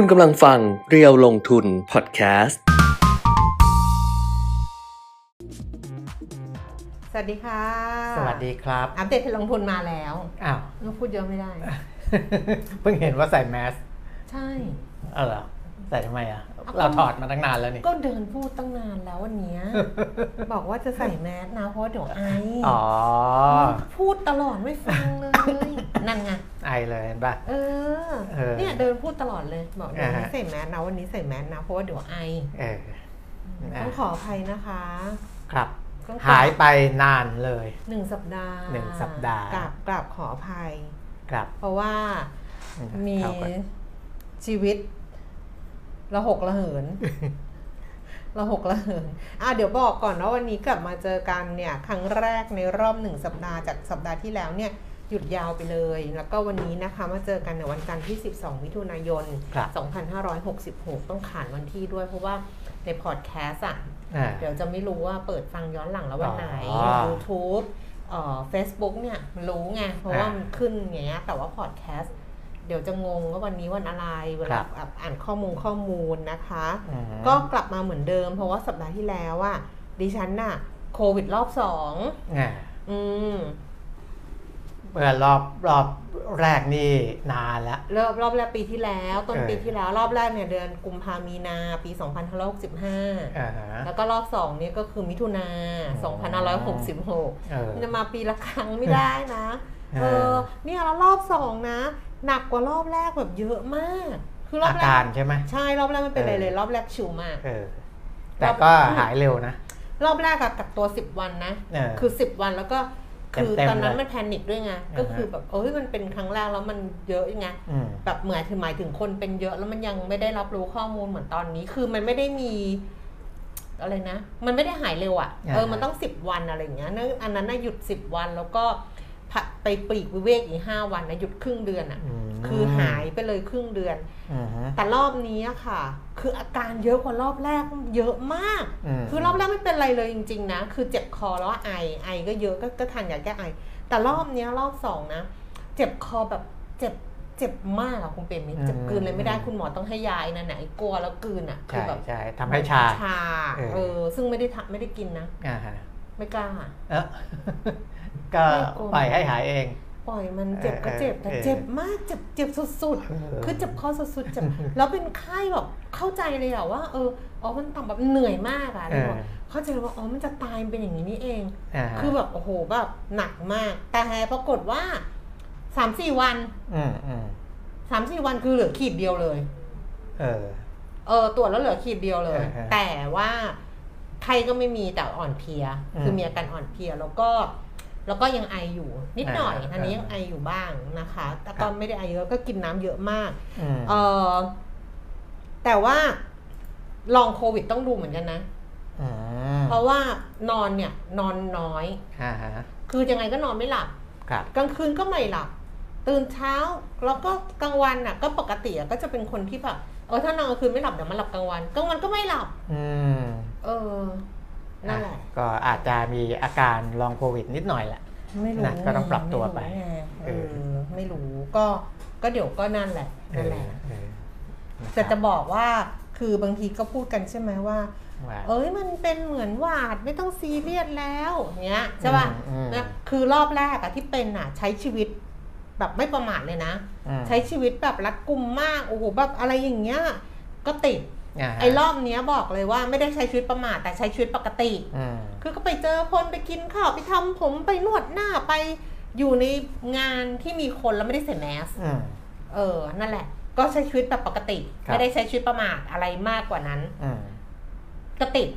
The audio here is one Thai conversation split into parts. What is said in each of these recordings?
คุณกำลังฟังเรียวลงทุนพอดแคสต์ สวัสดีค่ะ สวัสดีครับ อัปเดตการลงทุนมาแล้วอ้าวต้องพูดเยอะไม่ได้ เพิ่งเห็นว่าใส่แมส ใช่ เออเหรอใส่ทำไมอะเอาเราถอดมาตั้งนานแล้วนี่ ก็เดินพูดตั้งนานแล้ววันเนี้ยบอกว่าจะใส่แมสนะเพราะว่าเดี๋ยวไออ๋อ พูดตลอดไม่ฟังเลย นั่นไง ไอเลยเห็นป่ะเออเออเนี่ยเดินพูดตลอดเลยบอกเดี๋ยวอ่านี้ฮะใส่แมสนะวันนี้ใส่แมสนะเพราะว่าเดี๋ยวไอเอออะต้องขออภัยนะคะ ครับต้องหายไปนานเลยหนึ่งสัปดาห์หนึ่งสัปดาห์กราบกราบขออภัยครับ เพราะว่ามีเข้าไปชีวิตระหกระเหินระหกระเหินอะเดี๋ยวบอกก่อนว่าวันนี้กลับมาเจอกันเนี่ย ครั้งแรกในรอบหนึ่งสัปดาห์จากสัปดาห์ที่แล้วเนี่ย หยุดยาวไปเลย แล้วก็วันนี้นะคะมาเจอกันในวันจันทร์ที่ 12 มิถุนายน ครับ2566 ต้องขานวันที่ด้วยเพราะว่าในพอดแคสต์อะ อ่า เดี๋ยวจะไม่รู้ว่าเปิดฟังย้อนหลังแล้ววันไหน อ๋อ YouTube เอ่อ Facebook เนี่ยมันรู้ไง เพราะว่าอ่ามัมันขึ้นอย่างเงี้ยแต่ว่าพอดแคสต์เดี๋ยวจะงงว่าวันนี้วันอะไรเวครัลาบแบบอ่านข้อมูลข้อมูลนะคะ อืม ก็กลับมาเหมือนเดิม เพราะว่าสัปดาห์ที่แล้วอะดิฉันน่ะโควิดรอบสอง อ่า อืม เมื่อรอบรอบแรกนี่นานแล้วเริ่มรอบแรกปีที่แล้ว ต้นเออปีที่แล้วรอบแรกเนี่ยเดือนกุมภามีนาปี 2565อ่าฮะแล้วก็รอบสองเนี่ยก็คือมิถุนาอ๋อ2566เออมันจะมาปีละครั้งไม่ได้นะเออเออเนี่ยแล้วรอบสองนะ หนักกว่ารอบแรกแบบเยอะมาก คือรออาบแรการกใช่ไหมใช่รอบแรกไม่เป็นไรเออเลย รอบแรกชิวมากเออแต่ก็หายเร็วนะ รอบแรกอะกักตัวสิบวันนะเออคือสิบวันแล้วก็ คือเต็มๆตอนนั้นเลยมันแพนิคด้วยไงก็คือแบบเอ้ยมันเป็นครั้งแรกแล้วมันเยอะยังไงอืมแบบเหมือนถึงหมายถึงคนเป็นเยอะแล้วมันยังไม่ได้รับรู้ข้อมูลเหมือนตอนนี้ คือมันไม่ได้มีอะไรนะ มันไม่ได้หายเร็วอะ่ะอ่าเออมันต้องสิบวันอะไรอย่างเงี้ยนั่นอันนั้นน่ะหยุดสิบวันแล้วก็พัก ไปปลีกวิเวกอีกห้าวันนะหยุดครึ่งเดือนอะ่ะมคือหายไปเลยครึ่งเดือนอืมฮึแต่รอบนี้อะค่ะ คืออาการเยอะกว่ารอบแรกเยอะมากมคือรอบแรกไม่เป็นไรเลยจริง ๆ นะ คือเจ็บคอแล้วไอไอก็เยอะก็ก็ทานยาแก้ไอ แต่รอบเนี้ยรอบสองนะ เจ็บคอแบบเจ็บเจ็บมากอะคุณเปรมมิตรเจ็บกลืนเลยไม่ได้คุณหมอต้องให้ยาไอ้นั่นน่ะไอ้กลัวแล้วกลืนอะคืใช่แบบใช่ทำให้ชาชาเออเออ ซึ่งไม่ได้ทำไม่ได้กินนะอ่าฮะไม่กล้าเออ ก็ไม่กลัวปล่อยให้หายเอง ปล่อยมันเจ็บก็เจ็บแต่เออเจ็บมากเจ็บเจ็บสุดเออๆคือเจ็บคอสุดๆเจ็บแล้วเป็นไข้แบบเข้าใจเลยอะว่า เอออ๋อมันต่ำแบบเหนื่อยมากอะเลยบอกเข้าใจเลยว่าอ๋อมันจะตายมันเป็นอย่างนี้นี่เองอ่าฮะคือแบบโอ้โหแบบหนักมาก แต่ปรากฏว่าสามสี่วันอืมอืมสามสี่วันคือเหลือขีดเดียวเลย เออ เออตรวจแล้วเหลือขีดเดียวเลยอ่าฮะแต่ว่าไข้ก็ไม่มีแต่อ่อนเพลียอืมคือมีอาการอ่อนเพลียแล้วก็ แล้วก็ยังไออยู่นิดหน่อยอ่าอันนี้อ่ายัยังไออยู่บ้างนะคะ แต่คก็รับไม่ได้ไอเยอะก็กินน้ำเยอะมากอืมเออแต่ว่าลองโควิดต้องดูเหมือนกันนะอืมเพราะว่านอนเนี่ย นอนน้อยอ่าฮะคือยังไงก็นอนไม่หลับครับกลางคืนก็ไม่หลับ ตื่นเช้าแล้วก็กลางวันน่ะ ก็ปกติอะก็จะเป็นคนที่แบบเออถ้านอนกลางคืนไม่หลับเดี๋ยวมาหลับกลางวันกลางวันก็ไม่หลับ อืมเออ นั่นแหละอะก็อาจจะมีอาการลองโควิดนิดหน่อยแหละไม่รู้นะก็ต้องปรับตัวไปม่รู้ไงเอเอออไม่รู้ก็ก็เดี๋ยวก็นั่นแหละนั่นแหละเออเออแต่จะบอกว่าคือบางทีก็พูดกันใช่ไหมว่าว่าเอ้ยมันเป็นเหมือนหวาดไม่ต้องซีเรียสแล้วเนี้ยใช่ป่ะอืมนะคือรอบแรกอะที่เป็นอะใช้ชีวิตแบบไม่ประมาทเลยนะอืมใช้ชีวิตแบบรัดกุมมากโอ้โหแบบอะไรอย่างเงี้ย ก็ติดาฮะ ไอ้รอบเนี้ยบอกเลยว่าไม่ได้ใช้ชีวิตประมาทแต่ใช้ชีวิตปกติอืมคือก็ไปเจอคนไปกินข้าวไปทำผมไปนวดหน้าไปอยู่ในงานที่มีคนแล้วไม่ได้ใส่แมสอืมเออ นั่นแหละ ก็ใช้ชีวิตแบบปกติครับไม่ได้ใช้ชีวิตประมาทอะไรมากกว่านั้นอืมก็ติด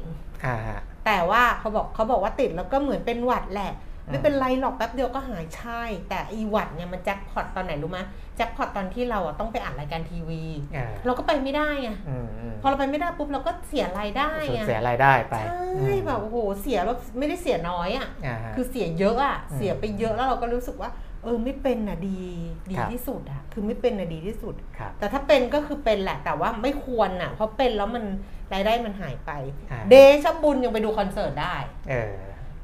อ่าฮะแต่ว่าเขาบอกเขาบอกว่าติดแล้วก็เหมือนเป็นหวัดแหละอืม ไม่เป็นไรหรอกแป๊บเดียวก็หายใช่ แต่อีหวัดเนี่ยมันแจ็คพอตตอนไหนรู้ไหมแจ็คพอตตอนที่เราอะต้องไปอ่านรายการทีวีอ่าเราก็ไปไม่ได้ไงอืมอืมพอเราไปไม่ได้ปุ๊บเราก็เสียรายได้สูญไงเสียรายได้ไปใช่อืมแบบโอ้โหเสียแบบไม่ได้เสียน้อยอะอ่าฮะคือเสียเยอะอะอืมเสียไปเยอะแล้วเราก็รู้สึกว่าเออไม่เป็นน่ะดีดีครับที่สุดอะคือไม่เป็นน่ะดีที่สุดครับแต่ถ้าเป็นก็คือเป็นแหละ แต่ว่าไม่ควรน่ะ เพราะเป็นแล้วมันรายได้มันหายไปอ่าเดชะบุญยังไปดูคอนเสิร์ตได้ เออ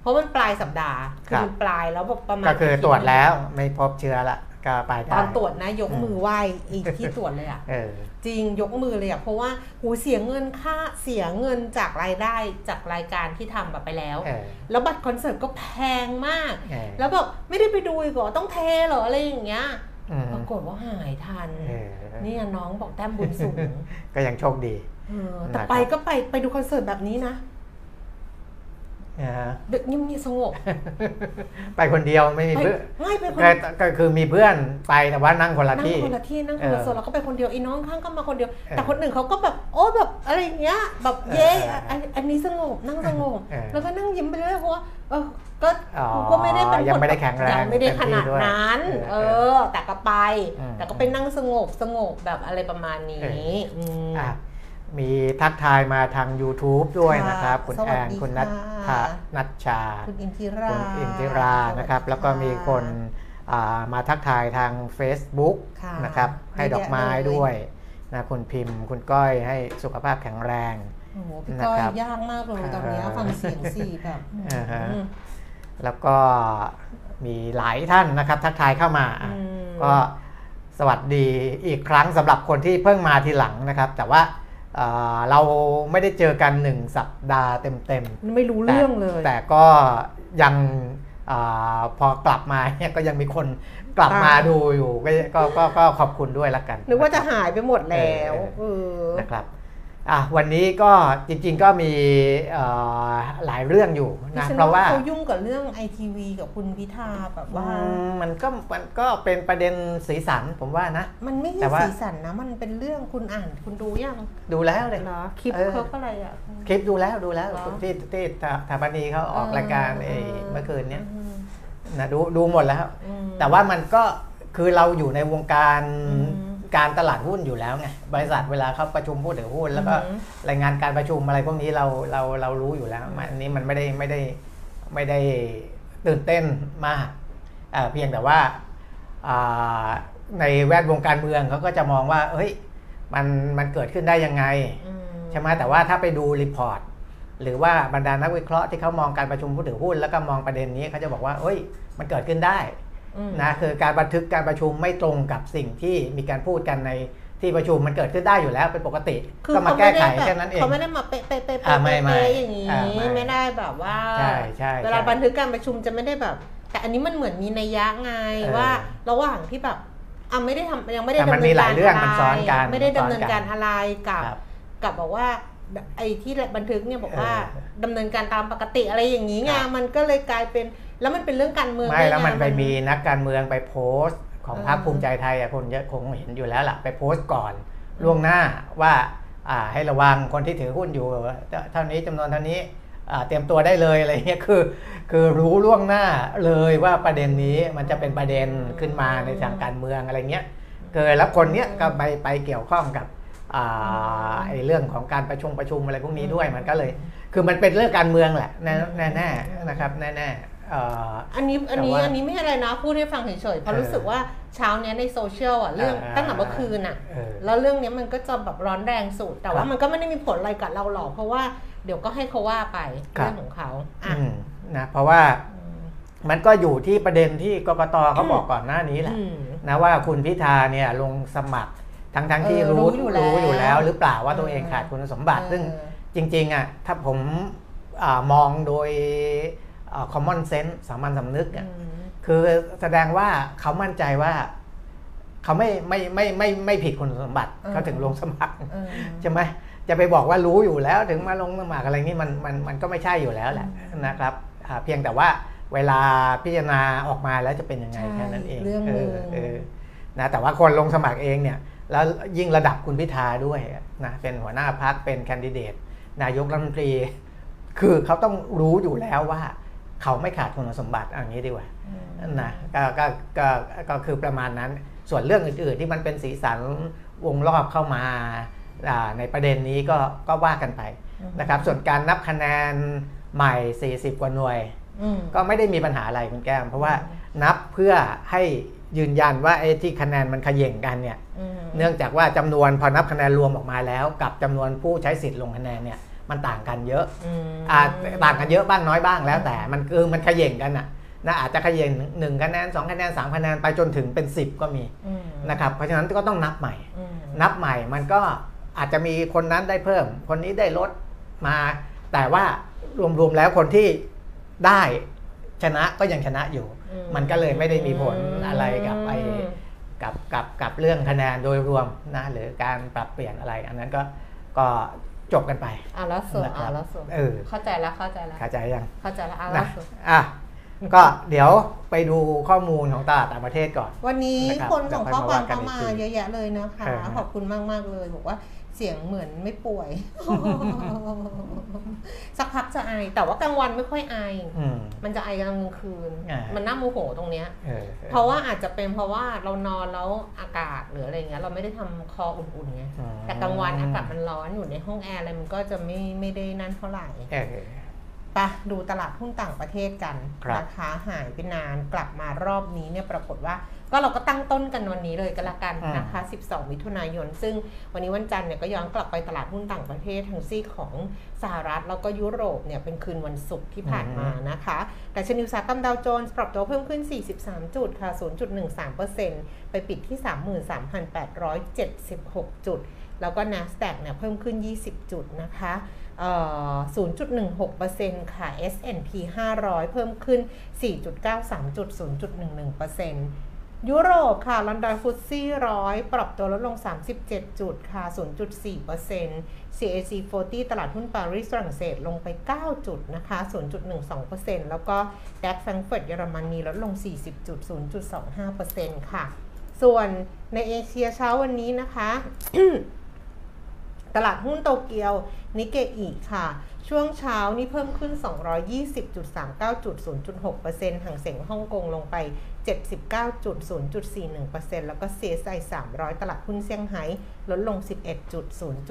เพราะมันปลายสัปดาห์คือครับมันปลายแล้วแบบประมาณก็คือตรวจแล้วไม่พบเชื้อละก็ไปได้ตอนตรวจนะยกอืมมือไหว้อีกที่ตรวจเลยอะเออจริงยกมือเลยอะเพราะว่าหูเสียเงินค่าเสียเงินจากรายได้จากรายการที่ทำแบบไปแล้วเออแล้วบัตรคอนเสิร์ตก็แพงมากเออแล้วแบบไม่ได้ไปดูอีกเหรอต้องเทเหรออะไรอย่างเงี้ยอืมปรากฏว่าหายทันเออเนี่ยน้องบอกแต้มบุญสูง ก็ยังโชคดีเออแต่นะครับไปก็ไปไปดูคอนเสิร์ตแบบนี้นะ นะฮะแบบเงียบๆสงบ ไปคนเดียวไม่มีไปเพื่อนง่ายไปคนก็ก็คือมีเพื่อนไปแต่ว่านั่งคนละนั่งที่คนละที่นั่งคนละเออโซนแล้วก็ไปคนเดียวอีน้องข้างก็มาคนเดียวเออแต่คนอื่นเขาก็แบบโอ้แบบอะไรอย่างเงี้ยแบบเย้เออเอออันอันนี้สงบนั่งสงบเออแล้วก็นั่งยิ้มไปเรื่อยๆเพราะว่าเออก็อ๋อกูก็ไม่ได้เป็นยังคนไม่ได้แข็งแรงยังไม่ได้ขนาดเต็มที่ด้วยนั้นเออเอเออ แต่ก็ไปอืมแต่ก็ไปนั่งสงบสงบแบบอะไรประมาณนี้มอะ มีทักทายมาทาง YouTube ด้วยนะครับค่ะคุณสวัแอสนดีคุณนัทค่ะนัชชา คุณอินทิราคุณอินทิรานะครับสสดีแล้วก็มีคนอ่ามาทักทายทาง Facebook ค่ะนะครับ ให้ดอกไม้เยอะแยะเลยด้วยนะคุณพิมพ์ คุณก้อยให้สุขภาพแข็งแรงโอ้โหพี่นะก้อยครับยากมากเลยตอนเนี้ยเออฟังเสียงสี่แบบอ่าฮะอืมแล้วก็มีหลายท่านนะครับ ทักทายเข้ามาอะอืมก็สวัสดีอีกครั้งสำหรับคนที่เพิ่งมาทีหลังนะครับ แต่ว่า เอ่อเราไม่ได้เจอกันหนึ่งสัปดาห์เต็มๆ ไม่รู้เรื่องเลย แต่ก็ยังอาพอกลับมาเนี่ยก็ยังมีคนกลับมาตามดูอยู่ก็ก็ก็ก็ขอบคุณด้วยละกัน นึกว่าจะหายไปหมดแล้วเอเออนะครับ อะวันนี้ก็จริงๆก็มีเอ่อหลายเรื่องอยู่ดินะฉันเพราะว่าเขายุ่งกับเรื่องไอทีวีกับคุณพิธาแบบว่าอืมมันก็มันก็เป็นประเด็นสีสันผมว่านะ มันไม่แต่ใช่ว่าสีสันนะ มันเป็นเรื่องคุณอ่านคุณดูยังดูแล้วเลยเหรอคลิปเออเขาก็อะไรอะคลิปดูแล้วดูแล้วเหรอที่ที่ถาปนีเขาออกรายการไอ้เมื่อคืนเนี้ยอืมนะดูดูหมดแล้วอืมแต่ว่ามันก็คือเราอยู่ในวงการอืม การตลาดหุ้นอยู่แล้วไงบริษัทเวลาเขาประชุมผู้ถือหุ้น แล้วก็อืมรายงานการประชุมอะไรพวกนี้เราเราเรารู้อยู่แล้วมันอันนี้มันไม่ได้ไม่ได้ไม่ได้ตื่นเต้นมากเอ่อเพียงแต่ว่าอ่าในแวดวงการเมืองเขาก็จะมองว่าเฮ้ยมันมันเกิดขึ้นได้ยังไงอืมใช่ไหมแต่ว่าถ้าไปดูรีพอร์ตหรือว่าบรรดานักวิเคราะห์ที่เขามองการประชุมผู้ถือหุ้น แล้วก็มองประเด็นนี้เขาจะบอกว่าเฮ้ยมันเกิดขึ้นได้อืม นะคือการบันทึกการประชุมไม่ตรงกับสิ่งที่มีการพูดกันในที่ประชุมมันเกิดขึ้นได้อยู่แล้วเป็นปกติคือก็มาเขาแก้ไม่ไขได้แบบแค่นั้นเองเขาไม่ได้มาเป๊ะเป๊ะเป๊ะอ่าเป๊ะไม่ไม่เป๊ะอย่างนี้อ่าไม่ไม่ได้แบบว่าใช่ใช่เวลาใช่บันทึกการประชุมจะไม่ได้แบบ แต่อันนี้มันเหมือนมีนัยยะไงเออว่าระหว่างที่แบบอะไม่ได้ทำยังไม่ได้แต่ดำมันเนิมีนหกาลายรเรื่องอะไรมันซ้อนกันไม่ได้ซ้ดำอนกันเนินการอะไรกับครับ กับบอกว่าไอ้ที่บันทึกเนี่ยบอกว่าเออดำเนินการตามปกติอะไรอย่างนี้ไงครับมันก็เลยกลายเป็น แล้วมันเป็นเรื่องการเมืองไม่ด้วยแล้วงมันไปมีนักการเมืองไปโพสต์ ของเออพรรคภูมิใจไทยอะคนเยอะคงเห็นอยู่แล้วล่ะไปโพสต์ก่อนล่วงหน้าว่าอ่าให้ระวังคนที่ถือหุ้นอยู่เท่านี้จำนวนเท่านี้อ่าเตรียมตัวได้เลยอะไรเงี้ยคือ คือรู้ล่วงหน้าเลยว่าประเด็นนี้มันจะเป็นประเด็นขึ้นมาในทางการเมืองอะไรเงี้ยเกิดแล้วคนเนี้ยก็ไปไปเกี่ยวข้องกับอ่าไอ้เรื่องของการประชุมประชุมอะไรพวกนี้ด้วยมันก็เลย คือมันเป็นเรื่องการเมืองแหละแน่แน่แน่ๆนะครับแน่แน่ๆเอ่ออันนี้อันนี้แต่ว่าอันนี้ไม่อะไรนะพูดให้ฟังเฉยๆเพราะเออรู้สึกว่าเช้าเนี้ยในโซเชียลอะเรื่องอ่าตั้งแต่เมื่อคืนอะเออแล้วเรื่องเนี้ยมันก็จะแบบร้อนแรงสุด แต่คว่ารับมันก็ไม่ได้มีผลอะไรกับเราหรอกเพราะว่าเดี๋ยวก็ให้เขาว่าไปครับเรื่องของเขาอะอืมนะเพราะว่าอืมมันก็อยู่ที่ประเด็นที่กกตเขาบอกก่อนหน้านี้แหละอืมนะว่าคุณพิธาเนี่ยลงสมัครทั้งทั้งๆที่เออรู้รู้อยู่แล้วรู้อยู่แล้ว หรือเปล่าว่าเออตัวเองขาดคุณสมบัติเออซึ่งจริงๆอะถ้าผมอามองโดย อ่า common sense สามัญสำนึกอืเนี่ยมคือแสดงว่าเขามั่นใจว่าเขาไม่ไม่ไม่ไม่ไม่ไม่ผิดคุณสมบัติเขาถึงลงสมัครเออใช่ไหมจะไปบอกว่ารู้อยู่แล้วถึงมาลงสมัครอะไรนี่มันมันมันก็ไม่ใช่อยู่แล้วแหละนะครับอ่าเพียงแต่ว่าเวลาพิจารณาออกมาแล้วจะเป็นยังไงใช่แค่นั้นเองเรื่องหนึ่งเออนะแต่ว่าคนลงสมัครเองเนี่ยแล้วยิ่งระดับคุณพิธาด้วยนะเป็นหัวหน้าพักเป็นแคนดิเดต นายกรัฐมนตรี คือเขาต้องรู้อยู่แล้วว่า เขาไม่ขาดคุณสมบัติเอย่างนี้ดีกว่าอืมนะก็ก็ก็ก็คือประมาณนั้น ส่วนเรื่องอื่นๆที่มันเป็นสีสันวงรอบเข้ามาอ่าในประเด็นนี้ก็ก็ว่ากันไปนะครับ ส่วนการนับคะแนนใหม่ 40 กว่าหน่วยอืมก็ไม่ได้มีปัญหาอะไรคุณแก้ม เพราะว่านับเพื่อให้ยืนยันว่าไอ้ที่คะแนนมันเขย่งกันเนี่ยอืมเนื่องจากว่าจำนวนพอนับคะแนนรวมออกมาแล้ว กับจำนวนผู้ใช้สิทธิ์ลงคะแนนเนี่ย มันต่างกันเยอะอืมอ่าต่างกันเยอะบ้างน้อยบ้างแล้วแต่มันคือมันเขย่งกันอะนะอาจจะขยันหนึ่งคะแนนสองคะแนนสามคะแนนไปจนถึงเป็น 10 ก็มีอืมนะครับเพราะฉะนั้นก็ต้องนับใหม่อืมนับใหม่มันก็อาจจะมีคนนั้นได้เพิ่ม คนนี้ได้ลดมา แต่ว่ารวมๆแล้วคนที่ได้ชนะก็ยังชนะอยู่อืมมันก็เลยไม่ได้มีผลอะไรกับไอกับกับกับเรื่องคะแนนโดยรวมนะหรือการปรับเปลี่ยนอะไร อันนั้นก็ก็ จบกันไปอะแล้วส่วนนะครับอะแล้วส่วนเออเข้าใจแล้วเข้าใจแล้วเข้าใจยังเข้าใจแล้วอะแล้นะวส่วนอะก็เดี๋ยวไปดูข้อมูลของตลาดต่างประเทศก่อน วันนี้นะครับคนส่งข้อความเข้ามาเดี๋ยวค่อยมาว่ากันอีกทีเยอะแยะเลยนะคะเออขอบคุณมากมากๆเลยบอกว่า เสียงเหมือนไม่ป่วย สักพักจะไอ แต่ว่ากลางวันไม่ค่อยไออืมมันจะไอกลางคืนอ่ามัมันน่าโมโหตรงเนี้ยเออเพราะว่าอาจจะเป็นเพราะว่าเรานอนแล้วอากาศหรืออะไรเงี้ย เราไม่ได้ทำคออุ่นๆไงอืมแต่กลางวันอากาศมันร้อนอยู่ในห้องแอร์อะไรมันก็จะไม่ไม่ได้นั่นเท่าไหร่เออไปะดูตลาดหุ้นต่างประเทศกันครับนะคะหายไปนานกลับมารอบนี้เนี่ยปรากฏว่า ก็เราก็ตั้งต้นกันวันนี้เลยก็แล้วกันนะคะ 12 มิถุนายน ซึ่งวันนี้วันจันทร์เนี่ยก็ย้อนกลับไปตลาดหุ้นต่างประเทศทางซีกของสหรัฐแล้วก็ยุโรปเนี่ยเป็นคืนวันศุกร์ที่ผ่านมานะคะแต่ชนิวสาหกรรมดาวโจนส์ปรับตัวเพิ่มขึ้น 43 จุดค่ะ 0.13%ไปปิดที่ 33,876 จุด แล้วก็ NASDAQ เนี่ยเพิ่มขึ้น 20 จุดนะคะเอ่อ0.16%ค่ะ S&P 500 เพิ่มขึ้น 4.93จุด0.11% ยุโรปค่ะลอนดอนฟุตซี่ร้อยปรับตัวลดลง 37 จุดค่ะ 0.4% CAC 40 ตลาดหุ้นปารีสฝรั่งเศสลงไป 9 จุดนะคะ 0.12%แล้วก็ดัคแฟรงเฟิร์ตเยอรมนีลดลง 40 จุด 0.25%ค่ะ ส่วนในเอเชียเช้าวันนี้นะคะตลาดหุ้นโตเกียวนิเกอีค่ะ ช่วงเช้านี่เพิ่มขึ้น 220.39จุด0.6%ห่างเสียงฮ่องกงลงไป 79จุด0.41%แล้วก็ CSI 300 ตลาดหุ้นเซี่ยงไฮ้ลดลง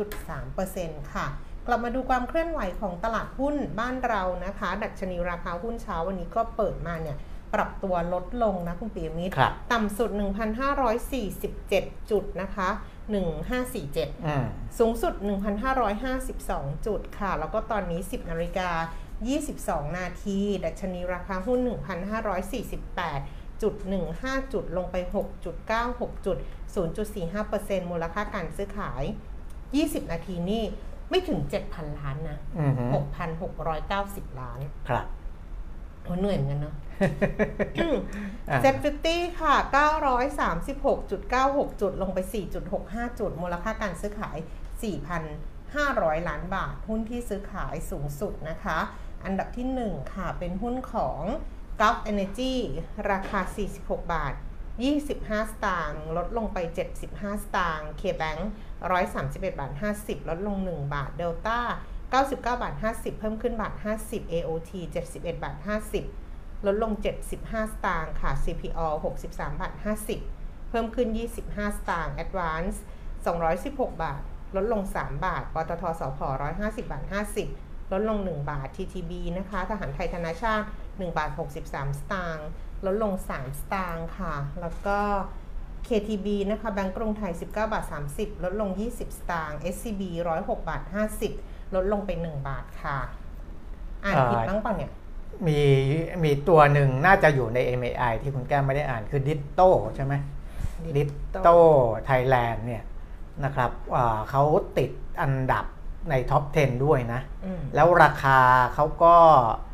11.0.3%ค่ะ กลับมาดูความเคลื่อนไหวของตลาดหุ้นบ้านเรานะคะ ดัชนีราคาหุ้นเช้าวันนี้ก็เปิดมาเนี่ยปรับตัวลดลงนะคุณปียมิตรครับต่ำสุด 1,547 จุดนะคะ 1547อืมสูงสุด 1,552 จุดค่ะ แล้วก็ตอนนี้ 10นาฬิกา22 นาที ดัชนีราคาหุ้น 1,548 จุด15 จุดลงไป 6.96 จุด 0.45%มูลค่าการซื้อขาย 20 นาทีนี่ไม่ถึง 7,000 ล้านนะอืมฮึ6,690 ล้าน ครับโหเหนื่อยเหมือนกันเนาะอะ SET fifty ค่ะ 936.96 จุดลงไป 4.65 จุด มูลค่าการซื้อขาย 4,500 ล้านบาท หุ้นที่ซื้อขายสูงสุดนะคะ อันดับที่ 1 ค่ะ เป็นหุ้นของ Gulf Energy ราคา 46 บาท 25 สตางค์ลดลงไป 75 สตางค์ KBank 131 บาท 50 ลดลง 1 บาท Delta 99 บาท 50 เพิ่มขึ้นบาท 50 AOT 71 บาท 50 ลดลง 75 สตางค์ค่ะ CPO 63 บาท 50 เพิ่มขึ้น 25 สตางค์ Advance 216 บาท ลดลง 3 บาท ปตทสพ150 บาท 50 ลดลง 1 บาท TTB นะคะ ทหารไทยธนาชาติ 1 บาท 63 สตางค์ลดลง 3 สตางค์ค่ะ แล้วก็ KTB นะคะแบงก์กรุงไทย 19 บาท 30 ลดลง 20 สตางค์ SCB 106 บาท 50 ลดลงไป 1 บาทค่ะ อ่านผิดบ้างเปล่าเนี่ย มีมีตัวหนึ่งน่าจะอยู่ใน MAI ที่คุณแก้มไม่ได้อ่านคือดิ t โตใช่ไหมดิ t โตไทยแลนด์เนี่ยนะครับอ่าเขาติดอันดับใน top 10 ด้วยนะอืมแล้วราคาเขาก็อ่า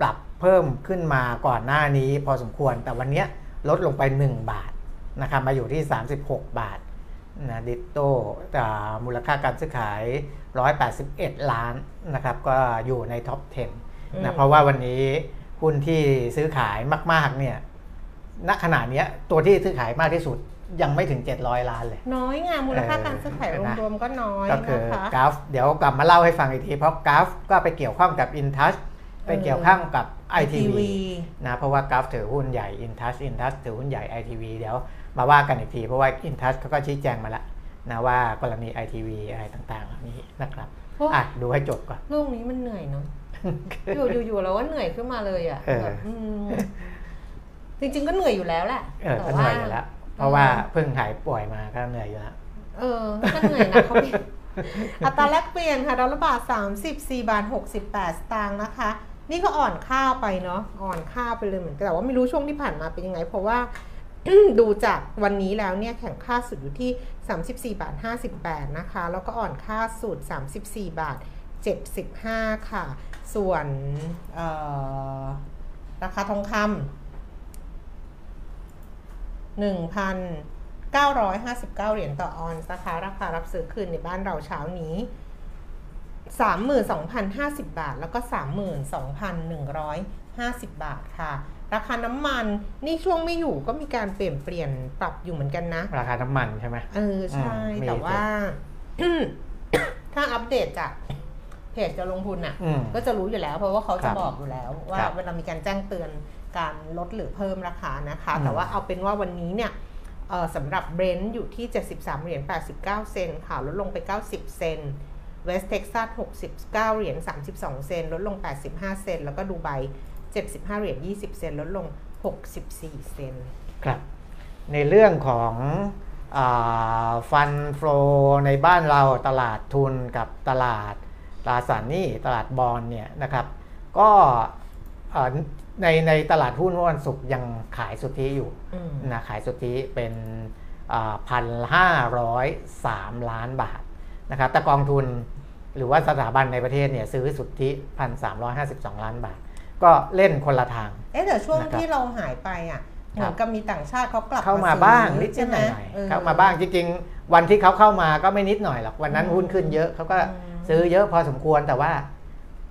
ปรับเพิ่มขึ้นมาก่อนหน้านี้พอสมควร แต่วันเนี้ยลดลงไป 1 บาทนะครับมาอยู่ที่ 36 บาทนะดิโตมูลค่าการซื้อขาย 181 ล้านนะครับก็อยู่ในท็อป 10อืมนะเพราะว่าวันนี้หุ้นที่ซื้อขายมาก ๆ เนี่ยณขณะเนี้ยตัวที่ซื้อขายมากที่สุดยังไม่ถึง 700 ล้านเลย น้อยไงมูลค่าการซื้อขายเออนะรวมๆก็น้อยก็คือนะคะกราฟเดี๋ยวกลับมาเล่าให้ฟังอีกที เพราะกราฟก็ไปเกี่ยวข้องกับ InTouch ไปเกี่ยวข้องกับ ITV นะเพราะว่ากราฟถือหุ้นใหญ่ InTouch InTouch ถือหุ้นใหญ่ ITV เดี๋ยวมาว่ากันอีกที เพราะว่า InTouch เขาก็ชี้แจงมาแล้วนะว่ากรณี ITV อะไรต่างๆเหล่านี้นะครับโอ้อะดูให้จบก่อนโลกนี้มันเหนื่อยเนาะอยู่อยู่อยู่แล้วว่าเหนื่อยขึ้นมาเลยอะเออแบบอืมจริง ๆ ก็เหนื่อยอยู่แล้วแหละเออก็เหนื่อยอยู่แล้วเพราะว่าเพิ่งหายป่วยมาก็เหนื่อยอยู่แล้วเออก็เหนื่อยนะเขาเปลี่ยนอัตราแลกเปลี่ยนค่ะดอลลาร์บาท 34 บาท 68 สตางค์นะคะ นี่ก็อ่อนค่าไปเนาะอ่อนค่าไปเลยเหมือนกันแต่ว่าไม่รู้ช่วงที่ผ่านมาเป็นยังไง เพราะว่าดูจากวันนี้แล้วเนี่ยแข็งค่าสุดอยู่ที่ 34บาท58 นะคะ แล้วก็อ่อนค่าสุด 34บาท75 ค่ะ ส่วนราคาทองคำ1,959 เหรียญต่อออนซ์นะคะราคารับซื้อคืนในบ้านเราเช้านี้ 32,050 บาท แล้วก็ 32,150 บาทค่ะ ราคาน้ำมันนี่ช่วงไม่อยู่ก็มีการเปลี่ยนเปลี่ยนปรับอยู่เหมือนกันนะ ราคาน้ำมันใช่ไหมเออใช่อืมมีแต่ว่า ถ้าอัปเดตจากเพจจะลงทุนอะอืมก็จะรู้อยู่แล้ว เพราะว่าเขาครัจะบบอกอยู่แล้ว ว่าครับเวลามีการแจ้งเตือนการลดหรือเพิ่มราคานะคะอืมแต่ว่าเอาเป็นว่าวันนี้เนี่ยเอ่อสำหรับเบรนท์อยู่ที่ 73เหรียญ89 เซนต์ค่ะลดลงไป 90 เซนต์ West Texas 69 เหรียญ 32 เซนต์ลดลง 85 เซนต์แล้วก็ดูไบ75 เหรียญ 20 เซนต์ลดลง 64 เซนต์ครับ ในเรื่องของ fund flow ในบ้านเราตลาดทุนกับตลาดตราสารหนี้ตลาดบอลเนี่ยนะครับ ก็เอ่อในในตลาดหุ้นเมื่อวันศุกร์ยังขายสุทธิอยู่อืมนะขายสุทธิเป็นพันห้าร้อยสามล้านบาท นะครับแต่กองทุนหรือว่าสถาบันในประเทศเนี่ยซื้อสุทธิพันสามร้อยห้าสิบสองล้านบาท ก็เล่นคนละทาง เอ๊ะแต่ช่วงนะครับที่เราหายไปอะเหมือนกับมีต่างชาติเขากลับเข้ามาซื้อบ้างนิดใช่ไหหมน่อยออเข้ามาบ้างจริงๆ วันที่เขาเข้ามาก็ไม่นิดหน่อยหรอกวันนั้นอืมหุ้นขึ้นเยอะเขาก็อืมซื้อเยอะพอสมควรแต่ว่า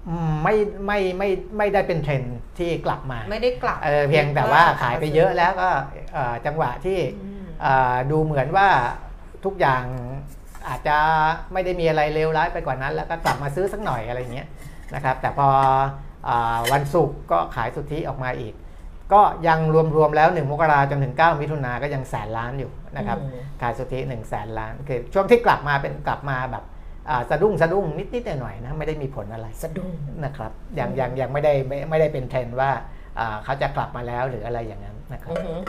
อืมไม่ไม่ไม่ไม่ได้เป็นเทรนด์ที่กลับมา ไม่ได้กลับเออเพียงแต่ว่าขายไปเยอะแล้วก็เอ่อจังหวะที่อืมเอ่อดูเหมือนว่าทุกอย่าง อาจจะไม่ได้มีอะไรเลวร้ายไปกว่านั้น แล้วก็กลับมาซื้อสักหน่อยอะไรเงี้ยนะครับ แต่พออาวันศุกร์ก็ขายสุทธิออกมาอีก ก็ยังรวมๆแล้ว 1 มกราจนถึง 9 มิถุนาก็ยังแสนล้านอยู่นะครับอืมขายสุทธิ1 0 0 0 0แสนล้าน คือช่วงที่กลับมาเป็นกลับมาแบบอ่าสะดุ้งสะดุ้งนิดๆหน่อยๆนะไม่ได้มีผลอะไรสะดุ้งนะครับยังยังยังไม่ได้ไม่ไม่ได้เป็นเทรนด์ว่าอ่าเขาจะกลับมาแล้วหรืออะไรอย่างนั้นนะครับอือหือ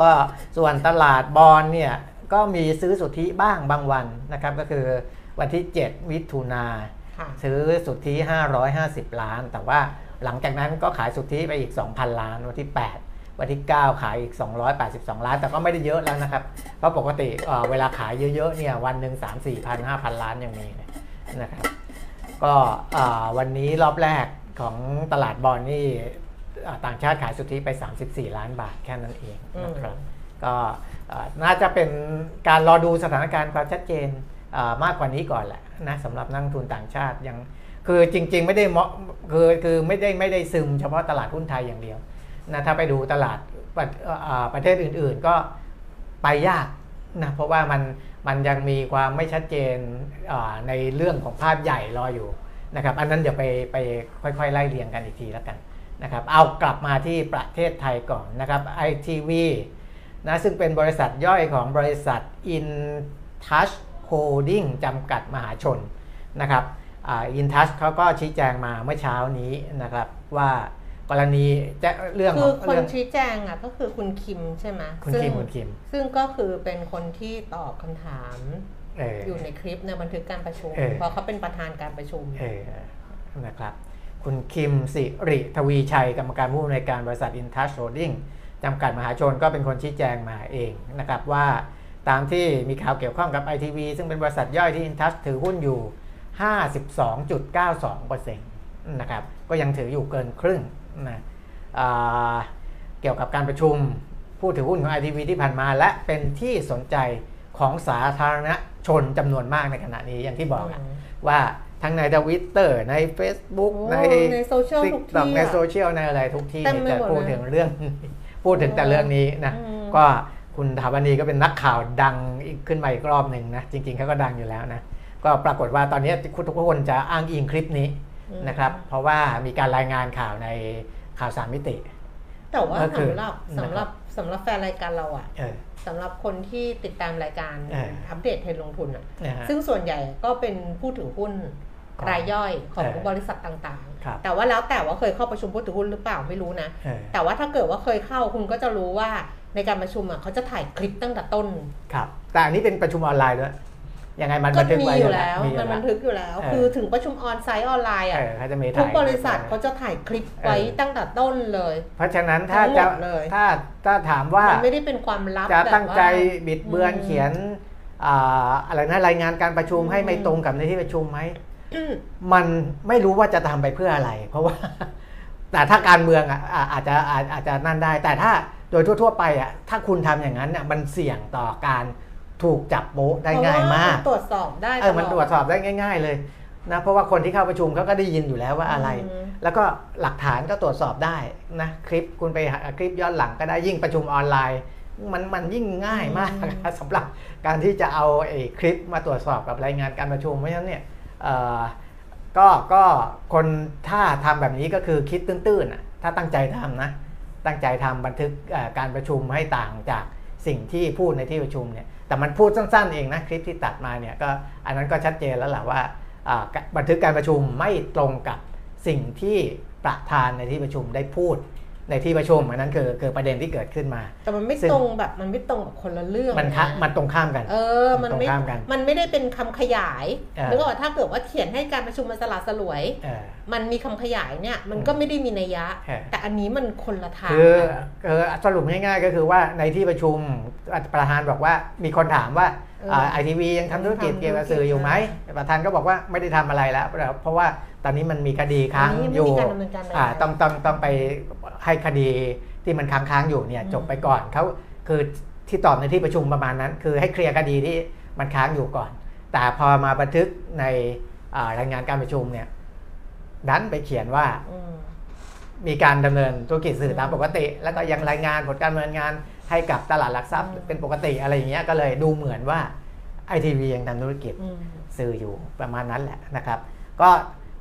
ก็ส่วนตลาดบอลเนี่ย ก็มีซื้อสุทธิบ้างบางวันนะครับ ก็คือวันที่ 7 มิถุนาค่ะซื้อสุทธิ 550 ล้าน แต่ว่าหลังจากนั้นก็ขายสุทธิไปอีก 2,000 ล้าน วันที่ 8 วันที่ 9 ขายอีก 282 ล้าน แต่ก็ไม่ได้เยอะแล้วนะครับ เพราะปกติเอ่อเวลาขายเยอะๆเนี่ยวันหนึ่ง3 4 0 0 0 5,000 ล้านยังมีเลยนะครับก็เอ่อวันนี้รอบแรกของตลาดบอลนี่เอ่อต่างชาติขายสุทธิไป 34 ล้านบาทแค่นั้นเองนะครับก็เอ่อ น่าจะเป็นการรอดูสถานการณ์ความชัดเจนมากกว่านี้ก่อนแหละนะสำหรับนักทุนต่างชาติยังคือจริง ๆ ไม่ได้เหมาะคือคือไม่ได้ไม่ได้ซึมเฉพาะตลาดหุ้นไทยอย่างเดียวนะถ้าไปดูตลาดประเอ่อเอ่อประเทศอื่น ๆ ก็ไปยากนะเพราะว่ามันมันยังมีความไม่ชัดเจนในเรื่องของภาพใหญ่รออยู่นะครับ อันนั้นเดี๋ยวไปไปค่อยๆ ไล่เรียงกันอีกทีแล้วกันนะครับ เอากลับมาที่ประเทศไทยก่อนนะครับ ITV นะซึ่งเป็นบริษัทย่อยของบริษัท InTouch Holding จำกัดมหาชนนะครับอ่า InTouch เขาก็ชี้แจงมาเมื่อเช้านี้นะครับว่ากรณีจะเรื่องคือของคนเรื่องชี้แจงอะก็คือคุณคิมใช่ไหมคุณซึ่งคิมคุณคิม ซึ่งก็คือเป็นคนที่ตอบคำถามเอออยู่ในคลิปในบันทึกการประชุมเออเพราะเขาเป็นประธานการประชุมเออนะครับ คุณคิมสิริทวีชัยกรรมการผู้อำนวยการบริษัท InTouch Holding จำกัดมหาชนก็เป็นคนชี้แจงมาเองนะครับว่าตามที่มีข่าวเกี่ยวข้องกับ ITV ซึ่งเป็นบริษัทย่อยที่ InTouch ถือหุ้นอยู่ 52.92%นะครับก็ยังถืออยู่เกินครึ่งนะอ่าเกี่ยวกับการประชุมผู้ถือหุ้นของ ITV ที่ผ่านมา และเป็นที่สนใจของสาธารณชนจำนวนมากในขณะนี้อย่างที่บอกอะอืมว่าทั้งในทวิตเตอร์ใน Facebook โอ้ในในโซเชียลทุกที่ TikTok ในอะโซเชียลในอะไรทุกที่เต็มไปจะหมดพูดเลยถึงเรื่อง พูดถึงแต่เรื่องนี้นะอืมก็คุณถาวณีก็เป็นนักข่าวดังอีกขึ้นมาอีกรอบหนึ่งนะจริงๆเขาก็ดังอยู่แล้วนะก็ปรากฏว่าตอนนี้คุณทุกคนจะอ้างอิงคลิปนี้อืมนะครับ เพราะว่ามีการรายงานข่าวในข่าวสามมิติ แต่ว่าก็คือสำหรับนะครับสำหรับสำหรับแฟนรายการเราอะเออสำหรับคนที่ติดตามรายการเอออัปเดตเทรนด์ลงทุนอะนะฮะซึ่งส่วนใหญ่ก็เป็นผู้ถือหุ้นของรายย่อยของเออบริษัทต่างครับๆ แต่ว่าแล้วแต่ว่าเคยเข้าประชุมผู้ถือหุ้นหรือเปล่าไม่รู้นะเออแต่ว่าถ้าเกิดว่าเคยเข้าคุณก็จะรู้ว่าในการประชุมอะเขาจะถ่ายคลิปตั้งแต่ต้น ครับ แต่อันนี้เป็นประชุมออนไลน์ด้วยยังไงมันก็บันทึกมีไว้อยู่แล้วมีอยู่มันบันทึกอยู่แล้วเออคือถึงประชุมออนไซต์ออนไลน์เออะอเขาจะมีทุกถ่ายบริษัทเขาจะถ่ายคลิปไว้เออตั้งแต่ต้นเลย เพราะฉะนั้นถ้าทั้งหมจะดเลยถ้าถ้าถามว่ามันไม่ได้เป็นความลับจะแบบตั้งใจว่าบิดเบือนอืมเขียนอ่าอะไรนะรายงานการประชุมให้ไม่อืมตรงกับในที่ประชุมไหมอื มมันไม่รู้ว่าจะทำไปเพื่ออะไร เพราะว่า แต่ถ้าการเมืองอะอะอาจจะอาจอาจจะนั่นได้ แต่ถ้าโดยทั่ว ๆ ไปอะถ้าคุณทำอย่างนั้นน่ะมันเสี่ยงต่อการถูกจับโป๊ะได้ง่ายมากเพระว่นตรวจสอบได้เออมันตรวจสอบได้ง่าย ๆ เลยนะเพราะว่าคนที่เข้าประชุมเขาก็ได้ยินอยู่แล้วว่าอะไรอืมแล้วก็หลักฐานก็ตรวจสอบได้นะคลิปคุณไปหาคลิปย้อนหลังก็ได้ยิ่งประชุมออนไลน์ มันมันยิ่งง่ายมากนะสำหรับการที่จะเอาไอ้คลิปมาตรวจสอบกับรายงานการประชุมเพราะฉะนั้นเนี่ยเอ่อ ก็ก็คนถ้าทำแบบนี้ก็คือคิดตื้นๆถ้าตั้งใจทำนะตั้งใจทำบันทึกการประชุมให้ต่างจากสิ่งที่พูดในที่ประชุมเนี่ยแต่มันพูดสั้นๆเองนะคลิปที่ตัดมาเนี่ยก็อันนั้นก็ชัดเจนแล้วแหละว่าบันทึกการประชุมไม่ตรงกับสิ่งที่ประธานในที่ประชุมได้พูด ในที่ประชุมอันนั้นคือคือประเด็นที่เกิดขึ้นมา แต่มันไม่ซึ่งตรงแบบมันไม่ตรงกับคนละเรื่องมันคะมันตรงข้ามกัน เออ มันไม่ตรงข้ามกันมันไม่ได้เป็นคำขยายเออนึกออกปะถ้าเกิดว่าเขียนให้การประชุมมันสลัดสลวยเออมันมีคำขยายเนี่ยมันก็ไม่ได้มีนัยยะเออแต่อันนี้มันคนละทางคือกันคือสรุปง่ายๆ ก็คือว่าในที่ประชุมประธานบอกว่ามีคนถามว่าเออไอทีวียังทำธุรกิจทำธุรกิจเกี่ยวกับสื่ออยู่ไหมประธานก็บอกว่าไม่ได้ทำอะไรแล้ว เพราะว่า ตอนนี้มันมีคดีค้างอันนี้อไม่ยู่มีการดำเนินการอะไรอ่าต้องต้องต้องไปให้คดีที่มันค้างค้างๆอยู่เนี่ยอืมจบไปก่อนเขาคือที่ตอบในที่ประชุมประมาณนั้น คือให้เคลียร์คดีที่มันค้างอยู่ก่อน แต่พอมาบันทึกในอ่ารายงานการประชุมเนี่ยดันไปเขียนว่าอืมมีการดำเนินธุรกิจสื่ออืมตามปกติ แล้วก็ยังรายงานผลการดำเนินงานให้กับตลาดหลักทรัพย์อืมเป็นปกติอะไรอย่างเงี้ยก็เลยดูเหมือนว่าไอทีวียังทำธุรกิจอืมสื่ออยู่ประมาณนั้นแหละนะครับ ก็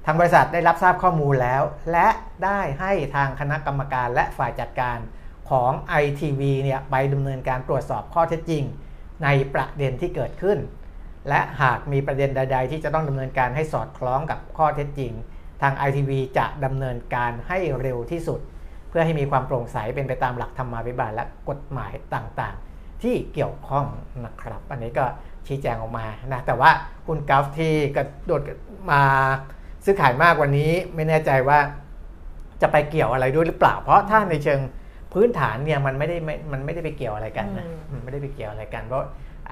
ทางบริษัทได้รับทราบข้อมูลแล้ว และได้ให้ทางคณะกรรมการและฝ่ายจัดการของ ITV เนี่ยไปดำเนินการตรวจสอบข้อเท็จจริง ในประเด็นที่เกิดขึ้น และหากมีประเด็นใด ๆ ที่จะต้องดำเนินการให้สอดคล้องกับข้อเท็จจริง ทาง ITV จะดำเนินการให้เร็วที่สุด เพื่อให้มีความโปร่งใสเป็นไปตามหลักธรรมาภิบาลและกฎหมายต่างๆ ที่เกี่ยวข้องนะครับ อันนี้ก็ชี้แจงออกมานะแต่ว่าคุณกัฟที่กระโดดมา ซื้อขายมากวันนี้ไม่แน่ใจว่าจะไปเกี่ยวอะไรด้วยหรือเปล่า เพราะถ้าในเชิงพื้นฐานเนี่ยมันไม่ได้ไม่มันไม่ได้ไปเกี่ยวอะไรกันนะอืมมันไม่ได้ไปเกี่ยวอะไรกัน เพราะ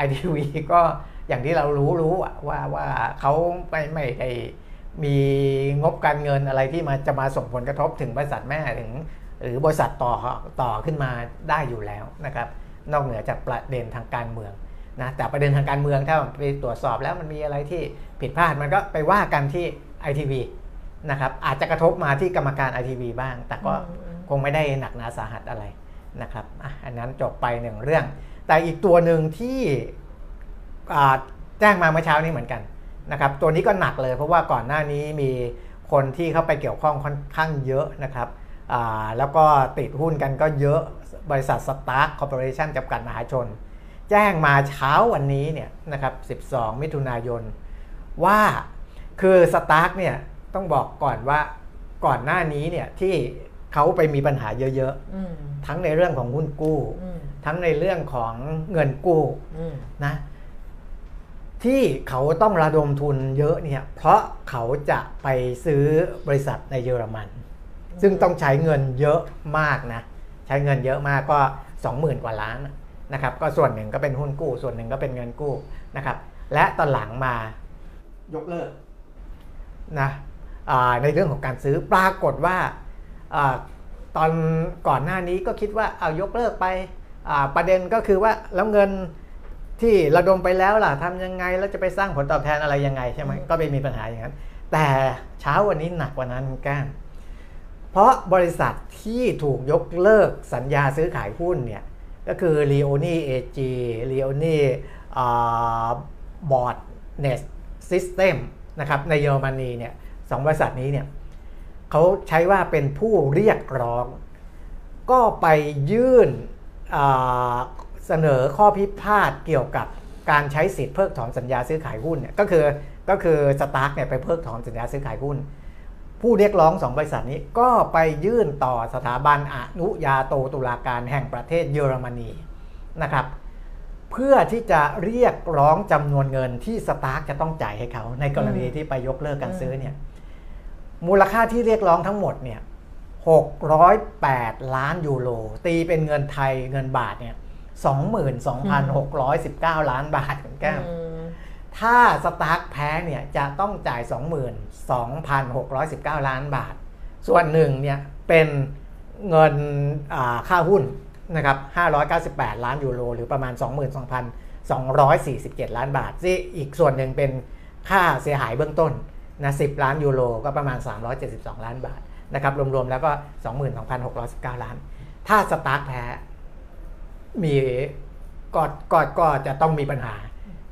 ITV ก็อย่างที่เรารู้รู้อะว่าว่าเขาไม่ไม่ได้มีงบการเงินอะไรที่มาจะมาส่งผลกระทบถึงบริษัทแม่ถึง หรือบริษัทต่อต่อขึ้นมาได้อยู่แล้วนะครับ นอกเหนือจากประเด็นทางการเมืองนะแต่ประเด็นทางการเมืองถ้าไปตรวจสอบแล้วมันมีอะไรที่ผิดพลาดมันก็ไปว่ากันที่ ITV นะครับอาจจะกระทบมาที่กรรมการ ITV บ้าง แต่ก็อืมคงไม่ได้หนักหนาสาหัสอะไรนะครับอะอันนั้นจบไปหนึ่งเรื่อง แต่อีกตัวหนึ่งที่อ่าแจ้งมาเมื่อเช้านี้เหมือนกันนะครับตัวนี้ก็หนักเลยเพราะว่าก่อนหน้านี้มีคนที่เข้าไปเกี่ยวข้องค่อนข้างเยอะนะครับอ่าแล้วก็ติดหุ้นกันก็เยอะบริษัท STARK Corporation จำกัดมหาชน แจ้งมาเช้าวันนี้เนี่ยนะครับ 12 มิถุนายนว่า คือ STARK เนี่ยต้องบอกก่อนว่าก่อนหน้านี้เนี่ยที่เขาไปมีปัญหาเยอะอืมๆทั้งในเรื่องของหุ้นกู้อืมทั้งในเรื่องของเงินกู้อืมนะที่เขาต้องระดมทุนเยอะเนี่ยเพราะเขาจะไปซื้อบริษัทในเยอรมัน ซึ่งต้องใช้เงินเยอะมากนะ ใช้เงินเยอะมากก็ 20,000 กว่าล้านนะครับก็ส่วนหนึ่งก็เป็นหุ้นกู้ ส่วนหนึ่งก็เป็นเงินกู้นะครับและตอนหลังมายกเลิก นะอ่าในเรื่องของการซื้อปรากฏว่าอาตอนก่อนหน้านี้ก็คิดว่าเอายกเลิกไปอ่าประเด็นก็คือว่าแล้วเงินที่ระดมไปแล้วล่ะทำยังไงแล้วจะไปสร้างผลตอบแทนอะไรยังไงใช่ไหมก็ไปมีปัญหาอย่างนั้น แต่เช้าวันนี้หนักกว่านั้นคุณแก้มเพราะบริษัทที่ถูกยกเลิกสัญญาซื้อขายหุ้นเนี่ยก็คือ LEONI AG LEONI Bordnetz-Systeme นะครับในเยอรมนีเนี่ยสองบริษัทนี้เนี่ยเขาใช้ว่าเป็นผู้เรียกร้อง ก็ไปยื่นเสนอข้อพิพาทเกี่ยวกับการใช้สิทธิ์เพิกถอนสัญญาซื้อขายหุ้นเนี่ยก็คือก็คือ STARK เนี่ยไปเพิกถอนสัญญาซื้อขายหุ้น ผู้เรียกร้องสองบริษัทนี้ก็ไปยื่นต่อสถาบันอนุญาโตตุลาการแห่งประเทศเยอรมนีนะครับ เพื่อที่จะเรียกร้องจำนวนเงินที่ STARK จะต้องจ่ายให้เขาในกรณีที่ไปยกเลิกการซื้อเนี่ยมูลค่าที่เรียกร้องทั้งหมดเนี่ย608 ล้านยูโรตีเป็นเงินไทยเงินบาทเนี่ย22,619 ล้านบาทคุณแก้มอืมถ้าสตาร์กแพ้เนี่ยจะต้องจ่าย 22,619 ล้านบาท ส่วนหนึ่งเนี่ยเป็นเงินอ่าค่าหุ้น นะครับ 598 ล้านยูโร หรือประมาณ 22,247 ล้านบาทที่อีกส่วนหนึ่งเป็นค่าเสียหายเบื้องต้นนะ10 ล้านยูโร ก็ประมาณ 372 ล้านบาทนะครับรวมๆแล้วก็ 22,619 ล้าน ถ้าสตาร์กแพ้มีก็ก็ก็จะต้องมีปัญหา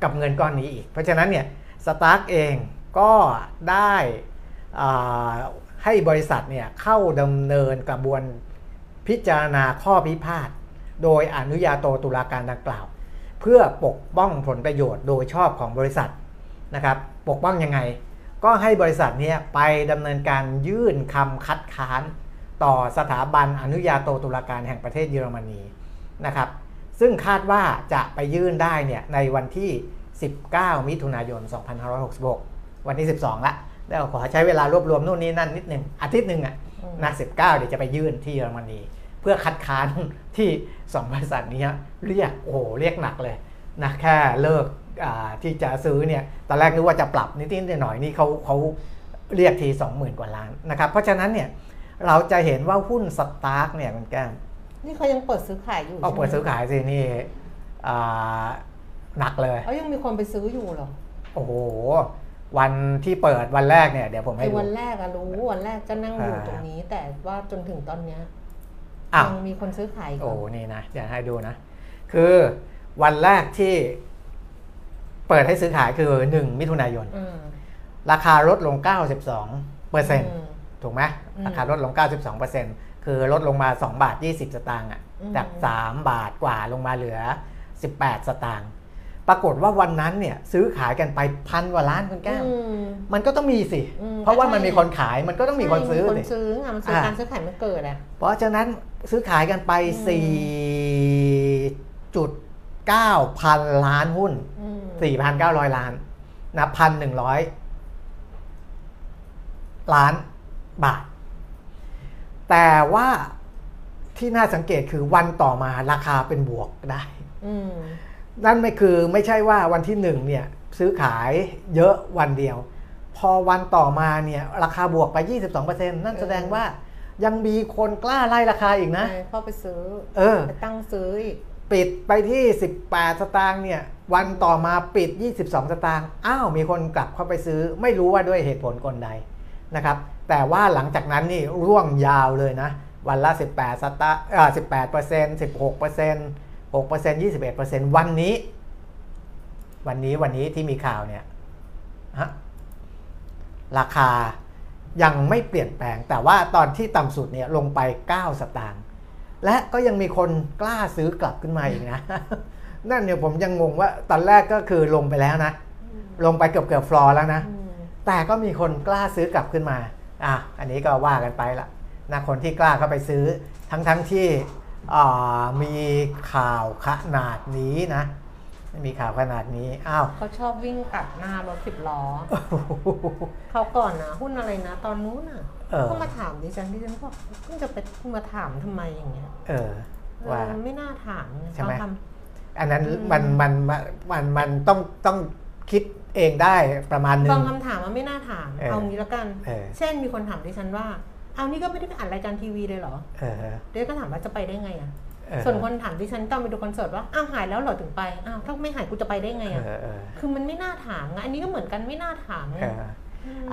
กับเงินก้อนนี้อีก เพราะฉะนั้นเนี่ยสตาร์กเองก็ได้ให้บริษัทเนี่ยเข้าดำเนินกระบวน พิจารณาข้อพิพาทโดยอนุญาโตตุลาการดังกล่าว เพื่อปกป้องผลประโยชน์โดยชอบของบริษัทนะครับ ปกป้องยังไง ก็ให้บริษัทเนี้ไปดำเนินการยื่นคำคัดค้าน ต่อสถาบันอนุญาโตตุลาการแห่งประเทศเยอรมนีนะครับ ซึ่งคาดว่าจะไปยื่นได้เนี่ยในวันที่ 19 มิถุนายน 2566 วันที่ 12 ละแล้วขอใช้เวลารวบรวมนู่นนี่นั่นนิดหนึ่งอาทิตย์หนึ่งอะ นะ19 เดี๋ยวจะไปยื่นที่เยอรมนี เพื่อคัดค้านที่สองบริษัทนี้เรียกโอ้โหเรียกหนักเลยนะแค่เลิกอ่าที่จะซื้อเนี่ยตอนแรกนึกว่าจะปรับนิดๆหน่อยๆนี่เขาเขาเรียกที 20,000 กว่าล้านนะครับเพราะฉะนั้นเนี่ยเราจะเห็นว่าหุ้นสตาร์กเนี่ยมันแก้มนี่เขายังเปิดซื้อขายอยู่เอาเปิดซื้อใช่ไหมขายสินี่อ่าหนักเลยเขายังมีคนไปซื้ออยู่เหรอโอ้โห วันที่เปิดวันแรกเนี่ยเดี๋ยวผมให้ไอ้ดูวันแรกอะรู้วันแรกก็นั่งอยู่อ่าตรงนี้ แต่ว่าจนถึงตอนเนี้ยอ้าวยังมีคนซื้อขายอยู่โอ้นี่นะเดี๋ยวให้ดูนะ คือวันแรกที่เปิดให้ซื้อขายคือ 1 มิถุนายนอืมราคาลดลง 92เปอร์เซ็นต์อืมถูกไหมอืมราคาลดลง 92เปอร์เซ็นต์คือลดลงมา 2 บาท 20 สตางค์อะอืมจาก 3 บาทกว่าลงมาเหลือ 18 สตางค์ ปรากฏว่าวันนั้นเนี่ยซื้อขายกันไปพันกว่าล้านคุณแก้วอืมมันก็ต้องมีสิอืมเพราะว่ามันใช่มีคนขายมันก็ต้องมีคนซื้อใช่คนสิซื้อไงมันซื้ออ่าการซื้อขายมันเกิดอะเพราะฉะนั้นซื้อขายกันไปอืม4.9 พันล้านหุ้นอืม4,900 ล้านนะพันหนึ่งร้อยล้านบาท แต่ว่าที่น่าสังเกตคือวันต่อมาราคาเป็นบวกได้อืม นั่นไม่คือไม่ใช่ว่าวันที่หนึ่งเนี่ยซื้อขายเยอะวันเดียว พอวันต่อมาเนี่ยราคาบวกไป 22%นั่นแสดงว่ายังมีคนกล้าไล่ราคาอีกนะใช่เข้าไปซื้อ เออไปตั้งซื้ออีกปิดไปที่ 18 สตางค์เนี่ย วันต่อมาปิด 22 สตางค์อ้าวมีคนกลับเข้าไปซื้อ ไม่รู้ว่าด้วยเหตุผลกลใดนะครับ แต่ว่าหลังจากนั้นนี่ร่วงยาวเลยนะ วันละ 18 สตางค์อ่า18เปอร์เซ็นต์16เปอร์เซ็นต์ 6เปอร์เซ็นต์21เปอร์เซ็นต์วันนี้ วันนี้วันนี้ที่มีข่าวเนี่ยฮะราคายังไม่เปลี่ยนแปลง แต่ว่าตอนที่ต่ำสุดเนี่ยลงไป 9 สตางค์และก็ยังมีคนกล้าซื้อกลับขึ้นมาอีกนะ นั่นเนี่ยผมยังงงว่าตอนแรกก็คือลงไปแล้วนะ ลงไปเกือบเกือบฟลอร์แล้วนะอืมแต่ก็มีคนกล้าซื้อกลับขึ้นมาอะอันนี้ก็ว่ากันไปละนะคนที่กล้าเข้าไปซื้อทั้งทั้งที่อ่า มีข่าวขนาดนี้นะมีข่าวขนาดนี้ อ้าวเขาชอบวิ่งตัดหน้ารถสิบล้อ เขาก่อนนะหุ้นอะไรนะ ตอนนู้นน่ะเออก็มาถามดิฉันดิฉันบอกเพิ่งจะไปมาถามทำไมอย่างเงี้ย เออ ว่าเออไม่น่าถามไงใช่ไหมเขาทอันนั้นอืมมันมันมันมันมันต้องต้องคิดเองได้ประมาณหนึำบางงคำถามมันไม่น่าถาม เออเอางี้แล้วกันเออเช่นมีคนถามดิฉันว่า เอานี่ก็ไม่ได้ไปอ่านรายการทีวีเลยเหรอเออเดี๋ยวก็ถามว่าจะไปได้ไงอะเออส่วนคนถามดิฉันตอนไปดูคอนเสิร์ตว่าอ้าวหายแล้วเหรอถึงไปอ้าวถ้าไม่หายกูจะไปได้ไงเออะอเออคือมันไม่น่าถามไงอันนี้ก็เหมือนกันไม่น่าถามไงเออ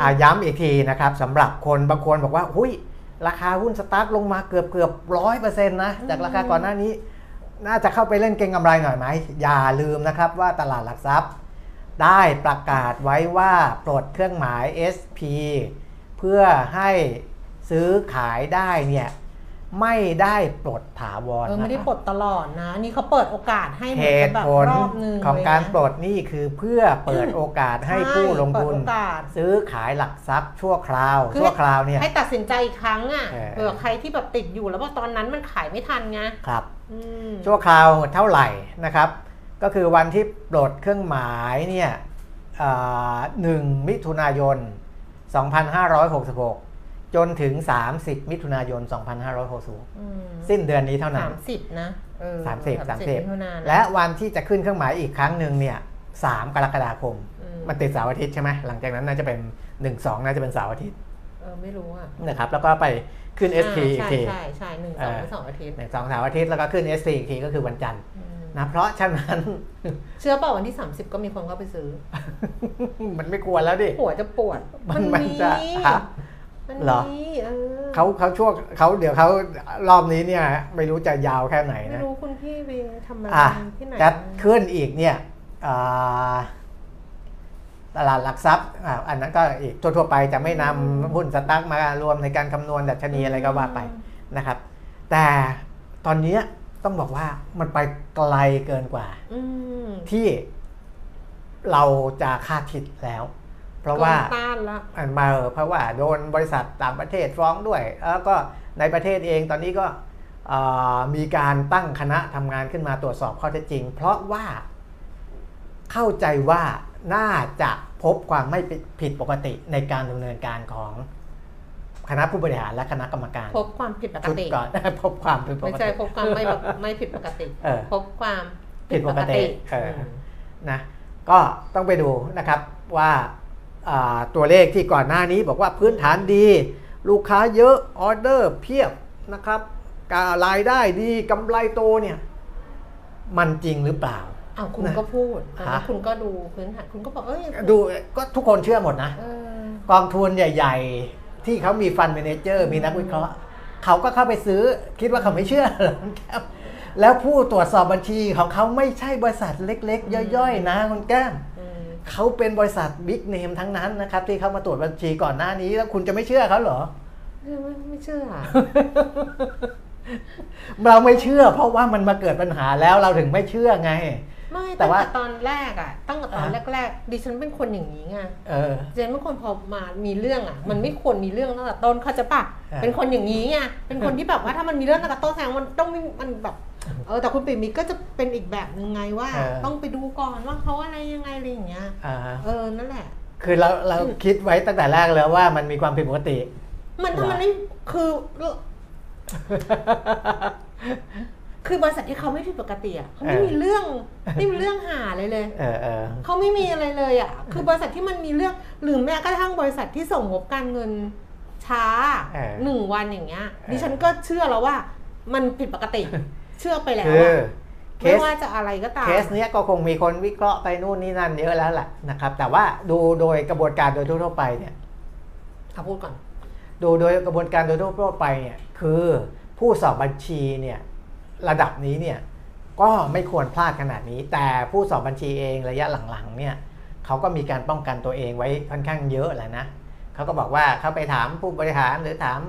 อ่าย้ำอีกทีนะครับสำหรับคนบางคนบอกว่าหุยราคาหุ้นสตาร์ทลงมาเกือบเกือบร้อยเปอร์เซ็นต์นะจากราคาก่อนหน้านี้ น่าจะเข้าไปเล่นเก็งกำไรหน่อยไหมอย่าลืมนะครับว่าตลาดหลักทรัพย์ ได้ประกาศไว้ว่าปลดเครื่องหมาย SP เพื่อให้ ซื้อขายได้เนี่ยไม่ได้ปลดถาวรเออไม่ได้นะครับปลดตลอดนะอันนี่เขาเปิดโอกาสให้เหเหมือนกับตุแบบผลรอบนึงของเลยการนะปลดนี่คือเพื่อเปิดโอกาสให้ใช่ผู้ลงทุนเปิดโอกาสซื้อขายหลักทรัพย์ชั่วคราวคือชั่วคราวเนี่ยให้ตัดสินใจอีกครั้งอะเออเผื่อใครที่แบบติดอยู่แล้วว่าตอนนั้นมันขายไม่ทันไงครับอืมชั่วคราวเท่าไหร่นะครับ ก็คือวันที่ปลดเครื่องหมายเนี่ยหนึ่งมิถุนายน 2566 จนถึง 30 มิถุนายน 2566สิ้นเดือนนี้เท่านั้นสามสิบนะเออ30มิถุนายน30และวันที่จะขึ้นเครื่องหมายอีกครั้งหนึ่งเนี่ย3กรกฎาคมอืมมันติดเสาร์อาทิตย์ใช่ไหมหลังจากนั้นน่าจะเป็น1 2น่าจะเป็นเสาร์อาทิตย์เออไม่รู้อะนะครับแล้วก็ไปขึ้น ST อีกใช่ทีใช่ใช่หนึ่งสองหรือสองอาทิตย์หนึ่งสองเสาร์อาทิตย์แล้วก็ขึ้น ST อีกทีก็คือวันจันทร์อืมนะเพราะฉะนั้น เชื่อเปล่าวันที่ 30 ก็มีคนเข้าไปซื้อ มันไม่กลัวแล้วดิหัวจะปวดมันมันจะฮะ มันเหรอ มีเออเขาเขาช่วงเขาเดี๋ยวเขารอบนี้เนี่ยไม่รู้จะยาวแค่ไหนไม่นะ รู้คุณพี่ไปทำอะไรอะที่ไหนจะขึ้นอีกเนี่ยอ่าตลาดหลักทรัพย์อ่าอันนั้นก็อีกทั่วๆไปจะไม่นำหุ้นสตั๊กมารวมในการคำนวณดัชนีอะไรก็ว่าไปนะครับ แต่ตอนเนี้ยต้องบอกว่ามันไปไกลเกินกว่า อืมที่เราจะคาดคิดแล้วเพ ราะว่าต้านละอันมาเออเพราะว่าโดนบริษัทต่างประเทศฟ้องด้วย แล้วก็ในประเทศเองตอนนี้ก็เอ่อมีการตั้งคณะทำงานขึ้นมาตรวจสอบข้อเท็จจริง เพราะว่าเข้าใจว่าน่าจะพบความไม่ผิดปกติในการดำเนินการของคณะผู้บริหารและคณะกรรมการ พบความผิดปกชุดติก่อนพบความผิดปไม่กใช่ติพบความไม่แบบไม่ผิดปกติเออพบความผิดปกติเออนะก็ต้องไปดูนะครับว่าอ่า ตัวเลขที่ก่อนหน้านี้บอกว่าพื้นฐานดี ลูกค้าเยอะออเดอร์เพียบนะครับการรายได้ดีกำไรโตเนี่ยมันจริงหรือเปล่าอ้าวคุณนะก็พูดอะฮะคุณก็ดูพื้นฐานคุณก็บอกเอ้ยดูก็ทุกคนเชื่อหมดนะเออกองทุนใหญ่ ๆ ที่เขามี fund manager มีนักวิเคราะห์เขาก็เข้าไปซื้อคิดว่าเขาไม่เชื่อเหรอคุณแก้มแล้วผู้ตรวจสอบบัญชีของเขาไม่ใช่บริษัทเล็ก ๆ ย่อยๆ นะคุณแก้มอืม เขาเป็นบริษัท big name ทั้งนั้นนะครับ ที่เขามาตรวจบัญชีก่อนหน้านี้แล้วคุณจะไม่เชื่อเขาเหรอไม่ไม่ไม่เชื่อ เราไม่เชื่อ เพราะว่ามันมาเกิดปัญหาแล้วเราถึงไม่เชื่อไง ไม่แต่ตั้งว่าแต่ตอนแรกอะตั้งแต่ตอนอะแรกๆดิฉันเป็นคนอย่างนี้ไงเออดิฉันเป็นคนพอมามีเรื่องอะ มันไม่ควรมีเรื่องตั้งแต่ต้นเขาใจะปะอะเป็นคนอย่างนี้ไงเป็นคนที่แบบว่าถ้ามันมีเรื่องตั้งแต่ต้นแสดงว่ามันต้องมีมันแบบ เออแต่คุณปิ่มมิตรก็จะเป็นอีกแบบหนึ่งไงว่าต้องไปดูก่อนว่าเขาอะไรยังไงอะไรอย่างเงี้ย อ่าเออนั่นแหละ คือเราเราคิดไว้ตั้งแต่แรกแล้วว่ามันมีความผิดปกติ มันเหรอถ้ามันไม่คือคือบริษัทที่เขาไม่ผิดปกติอะเขาไม่มีเรื่องไม่มีเรื่องหาเลยเลย เออเออ เขาไม่มีอะไรเลยอะ คือบริษัทที่มันมีเรื่องหรือแม้กระทั่งบริษัทที่ส่งงบการเงินช้าเออหนึ่งวันอย่างเงี้ย เออดิฉันก็เชื่อแล้วว่า มันผิดปกติ เชื่อไปแล้วคืออะเคไม่สว่าจะอะไรก็ตาม เคสเนี้ยก็คงมีคนวิเคราะห์ไปนู่นนี่นั่นเยอะแล้วแหละนะครับ แต่ว่าดูโดยกระบวนการโดยทั่วๆไปเนี่ยเขาพูดก่อน ดูโดยกระบวนการโดยทั่วไปเนี่ยคือผู้สอบบัญชีเนี่ยระดับนี้เนี่ยก็ไม่ควรพลาดขนาดนี้ แต่ผู้สอบบัญชีเองระยะหลังๆเนี่ยเขาก็มีการป้องกันตัวเองไว้ค่อนข้างเยอะแหละนะเขาก็บอกว่าเขาไปถามผู้บริหารหรือถาม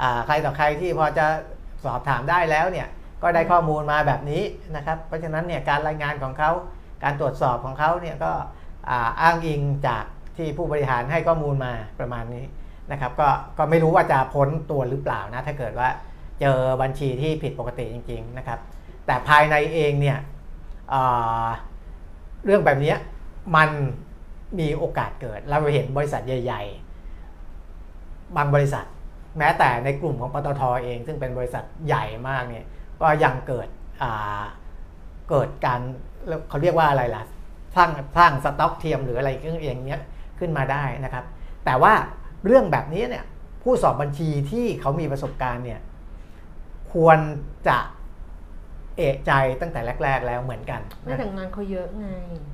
อ่าใครต่อใครที่พอจะสอบถามได้แล้วเนี่ย ก็ได้ข้อมูลมาแบบนี้นะครับ เพราะฉะนั้นเนี่ยการรายงานของเขาการตรวจสอบของเขาเนี่ยก็อ้างอิงจากที่ผู้บริหารให้ข้อมูลมาประมาณนี้นะครับก็ก็ไม่รู้ว่าจะพ้นตัวหรือเปล่านะถ้าเกิดว่าเจอบัญชีที่ผิดปกติจริง ๆนะครับ แต่ภายในเองเนี่ยเเรื่องแบบนี้มันมีโอกาสเกิดเราเห็นบริษัทใหญ่ ๆ บางบริษัท แม้แต่ในกลุ่มของปตทเอง ซึ่งเป็นบริษัทใหญ่มากเนี่ย ก็ยังเกิดอ่าเกิดการเขาเรียกว่าอะไรล่ะสร้างสร้างสต็อกเทียมหรืออะไรอย่างเงี้ยขึ้นมาได้นะครับ แต่ว่าเรื่องแบบนี้เนี่ยผู้สอบบัญชีที่เขามีประสบการณ์เนี่ยควรจะเอะใจตั้งแต่แรก ๆ แล้วเหมือนกันไม่นะแต่งานเขาเยอะไง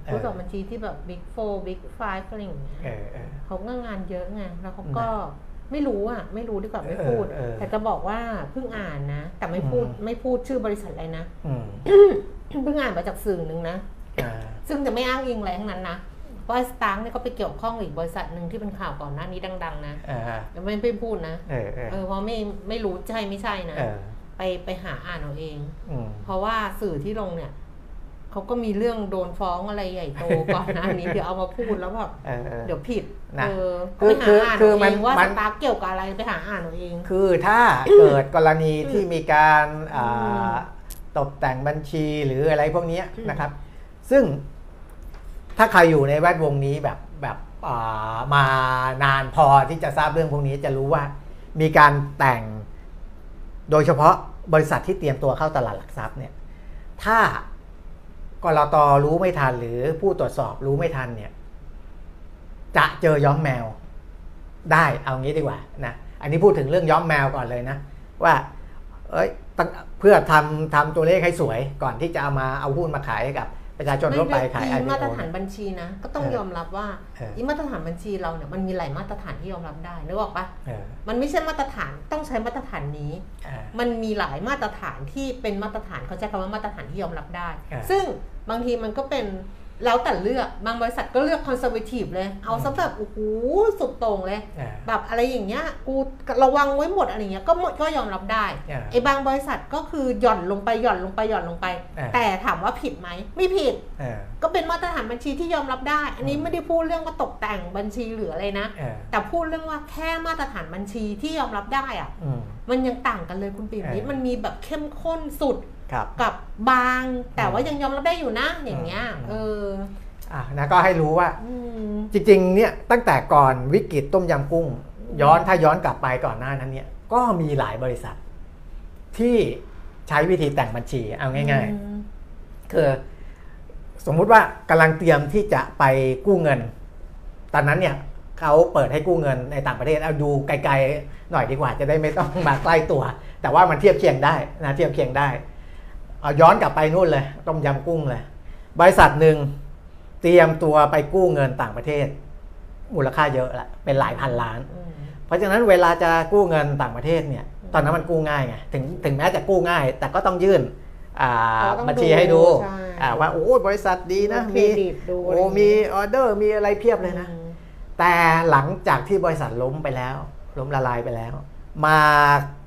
เออผู้สอบบัญชีที่แบบ big four big five อะไรอย่างเงี้ยเออเออเขาก็งานเยอะไงแล้วเขาก็นะ ไม่รู้อะ ไม่รู้ดีกว่าไม่พูด เออเออ แต่จะบอกว่าเพิ่งอ่านนะ แต่ไม่พูดอืมไม่พูดชื่อบริษัทอะไรนะ อืมเพิ่งอ่านมาจากสื่อหนึ่งนะ อ่าซึ่งจะไม่อ้างอิงอะไรทั้งนั้นนะเพราะสตาร์เนี่ยเขาไปเกี่ยวข้องกับอีกบริษัทหนึ่งที่เป็นข่าวก่อนหน้านี้ดัง ๆ นะอ่ายังไม่ไม่พูดนะ เออเออเออเพราะไม่ไม่รู้ใช่ไม่ใช่นะ เออไปไปหาอ่านเอาเอง อืม เพราะว่าสื่อที่ลงเนี่ยเขาก็มีเรื่องโดนฟ้องอะไรใหญ่โตก่อนหน้านี้ เดี๋ยวเอามาพูดแล้วแบบเออเออเดี๋ยวผิด นะเออคือไปคือหาอ่านคือเอามัเอนงว่ามัสนตาร์เกี่ยวกับอะไรไปหาอ่านเอาเองคือถ้าเกิดกรณีที่มีการอ่าตกแต่งบัญชีหรืออะไรพวกเนี้ยอืมนะครับ ซึ่งถ้าใครอยู่ในแวดวงนี้แบบแบบอ่ามานานพอที่จะทราบเรื่องพวกนี้จะรู้ว่ามีการแต่งโดยเฉพาะบริษัทที่เตรียมตัวเข้าตลาดหลักทรัพย์เนี่ย ถ้ากรตรู้ไม่ทันหรือผู้ตรวจสอบรู้ไม่ทันเนี่ย จะเจอย้อมแมว ได้เอางี้ดีกว่านะอันนี้พูดถึงเรื่องย้อมแมวก่อนเลยนะ ว่าเอ้ยตั้งเพื่อทำทำตัวเลขให้สวยก่อนที่จะเอามาเอาหุ้นมาขายให้กับประชาชนทั่วไปขายอี IPO มาตรฐานบัญชีนะ ก็ต้องเออยอมรับว่าเอออีอีมาตรฐานบัญชีเราเนี่ยมันมีหลายมาตรฐานที่ยอมรับได้นึกออกปะเออมันไม่ใช่มาตรฐานต้องใช้มาตรฐานนี้อ่ามันมีหลายมาตรฐานที่เป็นมาตรฐานเขาใช้คำว่ามาตรฐานที่ยอมรับได้อ่าซึ่งบางทีมันก็เป็น แล้วแต่เลือกบางบริษัทก็เลือกคอนเซอร์เวทีฟเลย เอาซะแบบโอ้โหสุดโต่งเลยอ่าแบบอะไรอย่างเงี้ยกูระวังไว้หมดอะไรเงี้ยก็หมดก็ยอมรับได้อ่าไอ้บางบริษัทก็คือหย่อนลงไปหย่อนลงไปหย่อนลงไปอ่าแต่ถามว่าผิดไหมไม่ผิดเออก็เป็นมาตรฐานบัญชีที่ยอมรับได้ อันนี้ไม่ได้พูดเรื่องว่าตกแต่งบัญชีหรืออะไรนะเออแต่พูดเรื่องว่าแค่มาตรฐานบัญชีที่ยอมรับได้อะอืมมันยังต่างกันเลยคุณปิ่มนิดเออมันมีแบบเข้มข้นสุดครับ กับบางแต่ว่ายังยอมรับได้อยู่นะอย่างเงี้ยอืมเอออะนะก็ให้รู้ว่าอืมจริงๆเนี่ยตั้งแต่ก่อนวิกฤตต้มยำกุ้ง ย้อนถ้าย้อนกลับไปก่อนหน้านั้นเนี่ยก็มีหลายบริษัท ที่ใช้วิธีแต่งบัญชีเอาง่ายอืมๆคือสมมุติว่ากำลังเตรียมที่จะไปกู้เงิน ตอนนั้นเนี่ยเขาเปิดให้กู้เงินในต่างประเทศเอาดูไกลๆหน่อยดีกว่าจะได้ไม่ต้องมาใกล้ตัว แต่ว่ามันเทียบเคียงได้นะเทียบเคียงได้ เอาย้อนกลับไปนู่นเลย ต้มยำกุ้งเลย บริษัทหนึ่งเตรียมตัวไปกู้เงินต่างประเทศ มูลค่าเยอะละเป็นหลายพันล้านอืมเพราะฉะนั้นเวลาจะกู้เงินต่างประเทศเนี่ย ตอนนั้นมันกู้ง่ายไงถึงถึงแม้จะกู้ง่าย แต่ก็ต้องยื่นอ่าเราต้องบัญชีให้ดูใช่อ่าว่าโอ้บริษัทดีนะเครมีดิตดูะไรโอ้มีออเดอร์มีอะไรเพียบเลยนะอืมแต่หลังจากที่บริษัทล้มไปแล้ว ล้มละลายไปแล้ว มา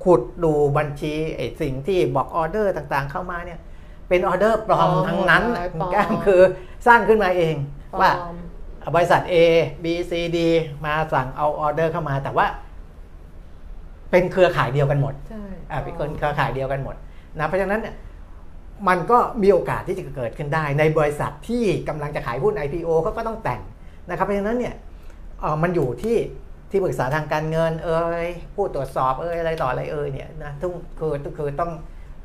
ขุดดูบัญชีไอ้สิ่งที่บอกออเดอร์ต่างๆเข้ามาเนี่ย เป็นออเดอร์ปลอมทั้งนั้นปลอมคุณแก้มคือสร้างขึ้นมาเองว่าปลอมบริษัท A B C D มาสั่งเอาออเดอร์เข้ามา แต่ว่า เป็นเครือข่ายเดียวกันหมดใช่อ่าเป็นคนเครือข่ายเดียวกันหมดนะเพราะฉะนั้นเนี่ยมันก็มีโอกาสที่จะเกิดขึ้นได้ ในบริษัทที่กำลังจะขายหุ้น IPO เขาก็ต้องแต่งนะครับ เพราะฉะนั้นเนี่ยเอ่อมันอยู่ที่ ที่ปรึกษาทางการเงินเอ่ยผู้ตรวจสอบเอ่ยอะไรต่ออะไรเอ่ยเนี่ยนะทุกคือคือต้อง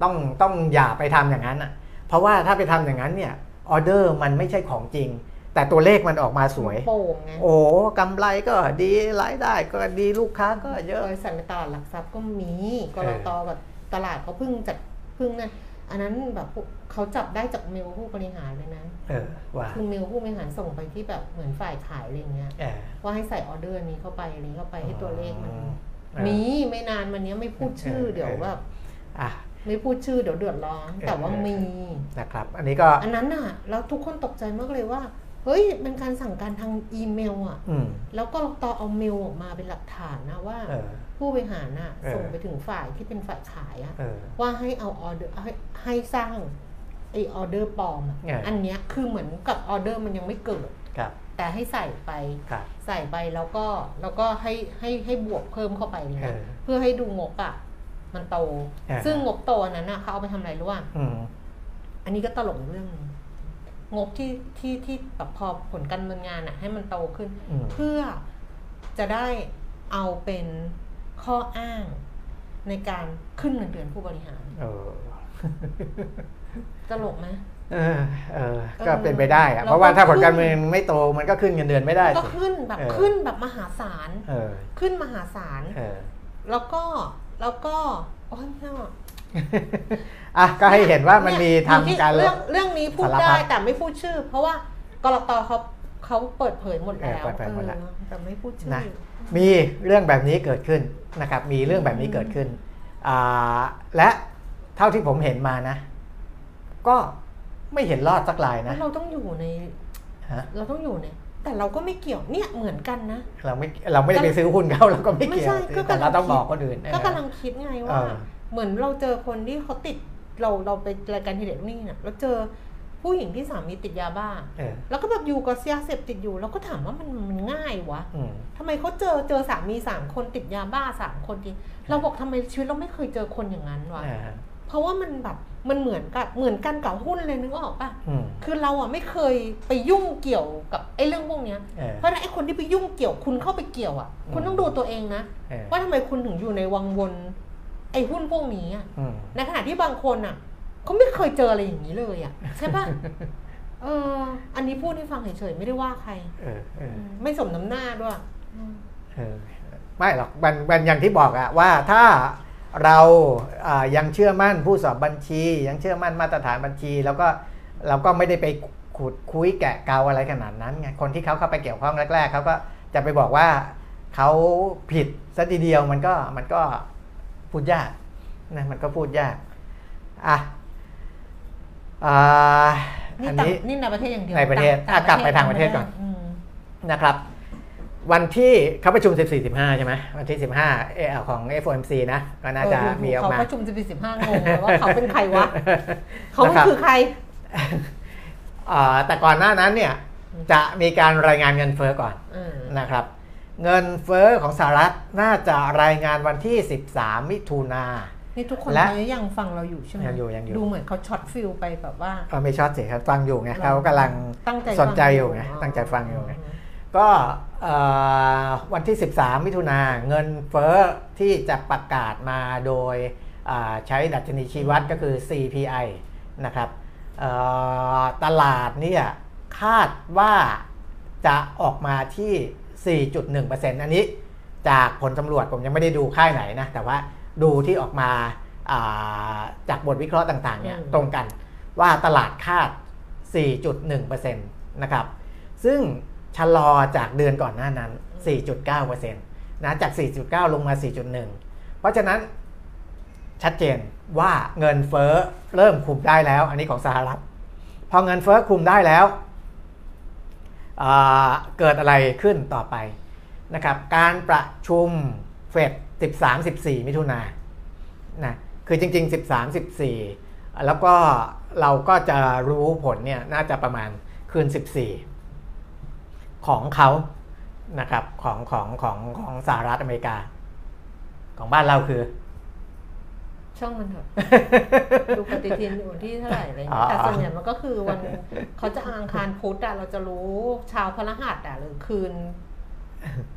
ต้องต้องอย่าไปทำอย่างนั้นอะเพราะว่าถ้าไปทำอย่างนั้นเนี่ยออเดอร์มันไม่ใช่ของจริง แต่ตัวเลขมันออกมาสวยโป่งไงโอ้กำไรก็ดีรายได้ก็ดีลูกค้าก็เยอะบริษัทในตลาดหลักทรัพย์ก็มีกเอรอตกับตลาดเขาเพิ่งจัดเพิ่งนั่น อันนั้นแบบพวกเขาจับได้จากเมลผู้บริหารเลยนะเออว่าคือเมลผู้บริหารส่งไปที่แบบเหมือนฝ่ายขายอะไรเงี้ยเออว่าให้ใส่ออเดอร์นี้เข้าไปอันนี้เข้าไปให้ตัวเลขมันอืมมีไม่นานมันเนี้ยไม่พูดชื่อเออเดี๋ยวแบบอะไม่พูดชื่อเดี๋ยวเดือดร้อนแต่ว่ามีนะครับ อันนี้ก็อันนั้นน่ะแล้วทุกคนตกใจมากเลยว่า เฮ้ยเป็นการสั่งการทางอีเมลอะอืมแล้วก็ต่อเอาเมลออกมาเป็นหลักฐานนะว่าเออผู้บริหารน่ะเออส่งไปถึงฝ่ายที่เป็นฝ่ายขายอะเออว่าให้เอาออเดอร์ให้ให้สร้างไอออเดอร์ปลอมอะเอออัอันเนี้ยคือเหมือนกับออเดอร์มันยังไม่เกิดครับแต่ให้ใส่ไปครับใส่ไปแล้วก็แล้วก็ให้ให้ให้บวกเพิ่มเข้าไปเนี่ยเออเพื่อให้ดูงบอะมันโตเออซึ่งงบโตอันนั้นอะเขาเอาไปทำอะไรรู้ป่ะอืมอันนี้ก็ตลกอีกเรื่องหนึง งบที่ที่ที่แบบพอผลการดำเนินงานอะให้มันโตขึ้น อืม เพื่อจะได้เอาเป็นข้ออ้างในการขึ้นเงินเดือนผู้บริหารเออ ตลกไหม เออเออเออก็เป็นไปได้อะแล้วก็ เพราะว่าถ้าผลการขึ้นเมืองไม่โตมันก็ขึ้นเงินเดือนไม่ได้ก็สิ ขึ้นแบบเออ ขึ้นแบบมหาศาลเออขึ้นมหาศาล เออ แล้วก็แล้วก็โอ้ยไม่เอาอะ ก็ให้เห็นว่ามันมีเยทำการเรื่องเรื่องนี้พูดสารพัได้ดแต่ไม่พูดชื่อ เพราะว่ากรตเขาเขาเปิดเผยหมดแล้วเออเปิดเผยหมดแล้วออแต่ไม่พูดชื่อนะมีเรื่องแบบนี้เกิดขึ้นนะครับ มีเรื่องแบบนี้เกิดขึ้นอ่าและเท่าที่ผมเห็นมานะ ก็ไม่เห็นรอดสักรายแล้นะวเราต้องอยู่ในฮะเราต้องอยู่ในแต่เราก็ไม่เกี่ยวเนี่ยเหมือนกันนะ เราไม่เราไม่ได้ไปซื้อหุ้นเขาเราก็ไม่ไม่เกี่ยวใช่ก็แต่เรากำลังต้องบอกคิดคนอื่นก็เออกำลังคิดไงเอว่าอ เหมือนเราเจอคนที่เขาติดเราเราไปรายการทีเด็ดนี่เนี่ยเราเจอผู้หญิงที่สามีติดยาบ้าเออแล้วก็แบบอยู่กับยาเสพติดอยู่เราก็ถามว่ามันมันง่ายวะอืมทำไมเขาเจอเจอสามีสามคนติดยาบ้าสามคนทีเราบอกทำไมชีวิตเราไม่เคยเจอคนอย่างนั้นวะอ่าเพราะว่ามันแบบมันเหมือนกับเหมือนกันกับหุ้นเลยนึกออกปะอืมคือเราอะไม่เคยไปยุ่งเกี่ยวกับไอ้เรื่องพวกเนี้ยเออเพราะฉะนั้นไอ้คนที่ไปยุ่งเกี่ยวคุณเข้าไปเกี่ยวอะ คุณต้องดูตัวเองนะเออว่าทำไมคุณถึงอยู่ในวังวน ไอ้หุ้นพวกนี้อะอืมในขณะที่บางคนอะเขาไม่เคยเจออะไรอย่างนี้เลยอะใช่ปะเออ อันนี้พูดให้ฟังเฉยๆไม่ได้ว่าใครเออเออไม่สมน้ำหน้าด้วยอืมเออไม่หรอกมันมันอย่างที่บอกอะว่าถ้าเราอ่ายังเชื่อมั่นผู้สอบบัญชี ยังเชื่อมั่นมาตรฐานบัญชี แล้วก็เราก็ไม่ได้ไปขุดคุยแกะเกาอะไรขนาดนั้นไงคนที่เขาเข้าไปเกี่ยวข้องแรกๆเขาก็จะไปบอกว่าเขาผิดซะทีเดียวมันก็มันก็ พูดยากนะมันก็พูดยากอะอ่านี่อันต่างนี้นี่ในประเทศอย่างเดียวในประเทศต่อะกลับไปทางประเทศก่อนมนะครับ วันที่เขาประชุม 14-15 ใช่ไหมวันที่ 15เออของ FOMC นะ ก็น่าจะเออดูมีออกเขามาประชุมจะเป็นสิบห้างงเลยว่าเขาเป็นใครวะ เขานะครับคือใครอ่าแต่ก่อนหน้านั้นเนี่ยจะมีการรายงานเงินเฟ้อก่อนอืมนะครับ เงินเฟ้อของสหรัฐน่าจะรายงานวันที่ 13 มิถุนานี่ทุกคนและเขายังฟังเราอยู่ใช่ไหมยังอยู่ยังอยู่ดูเหมือนเขาช็อตฟิลไปแบบว่าเออไม่ช็อตสิครับฟังอยู่ไงเราเขากำลังตั้งใจสนใจฟังอยู่ไงตั้งใจฟังอยู่ไงก็เอ่อวันที่ 13 มิถุนาเงินเฟ้อที่จะประกาศมาโดยอ่าใช้ดัชนีชี้วัดก็คือ CPI นะครับเอ่อตลาดเนี่ยคาดว่าจะออกมาที่ 4.1%อันนี้จากผลสำรวจผมยังไม่ได้ดูค่ายไหนนะ แต่ว่าดูที่ออกมาอ่าจากบทวิเคราะห์ต่างๆเนี่ยอืมตรงกันว่าตลาดคาด 4.1%นะครับซึ่งชะลอจากเดือนก่อนหน้านั้น 4.9%นะจาก 4.9 ลงมา 4.1 เพราะฉะนั้นชัดเจนว่าเงินเฟ้อเริ่มคุมได้แล้ว อันนี้ของสหรัฐ พอเงินเฟ้อคุมได้แล้วอ่า เกิดอะไรขึ้นต่อไปนะครับการประชุมเฟด13-14 มิถุนานนะคือจริง ๆ 13 14 แล้วก็เราก็จะรู้ผลเนี่ยน่าจะประมาณคืน 14 ของเขานะครับของของของของสหรัฐอเมริกา ของบ้านเราคือ ช่องมันเถอะดูปฏิทินอยู่ที่เท่าไหร่อะไรอ๋เงี้อยแต่ส่วนใหญ่มันก็คือวันเขาจะอังคารพุธอะเราจะรู้เช้าพฤหัสอะหรือคืน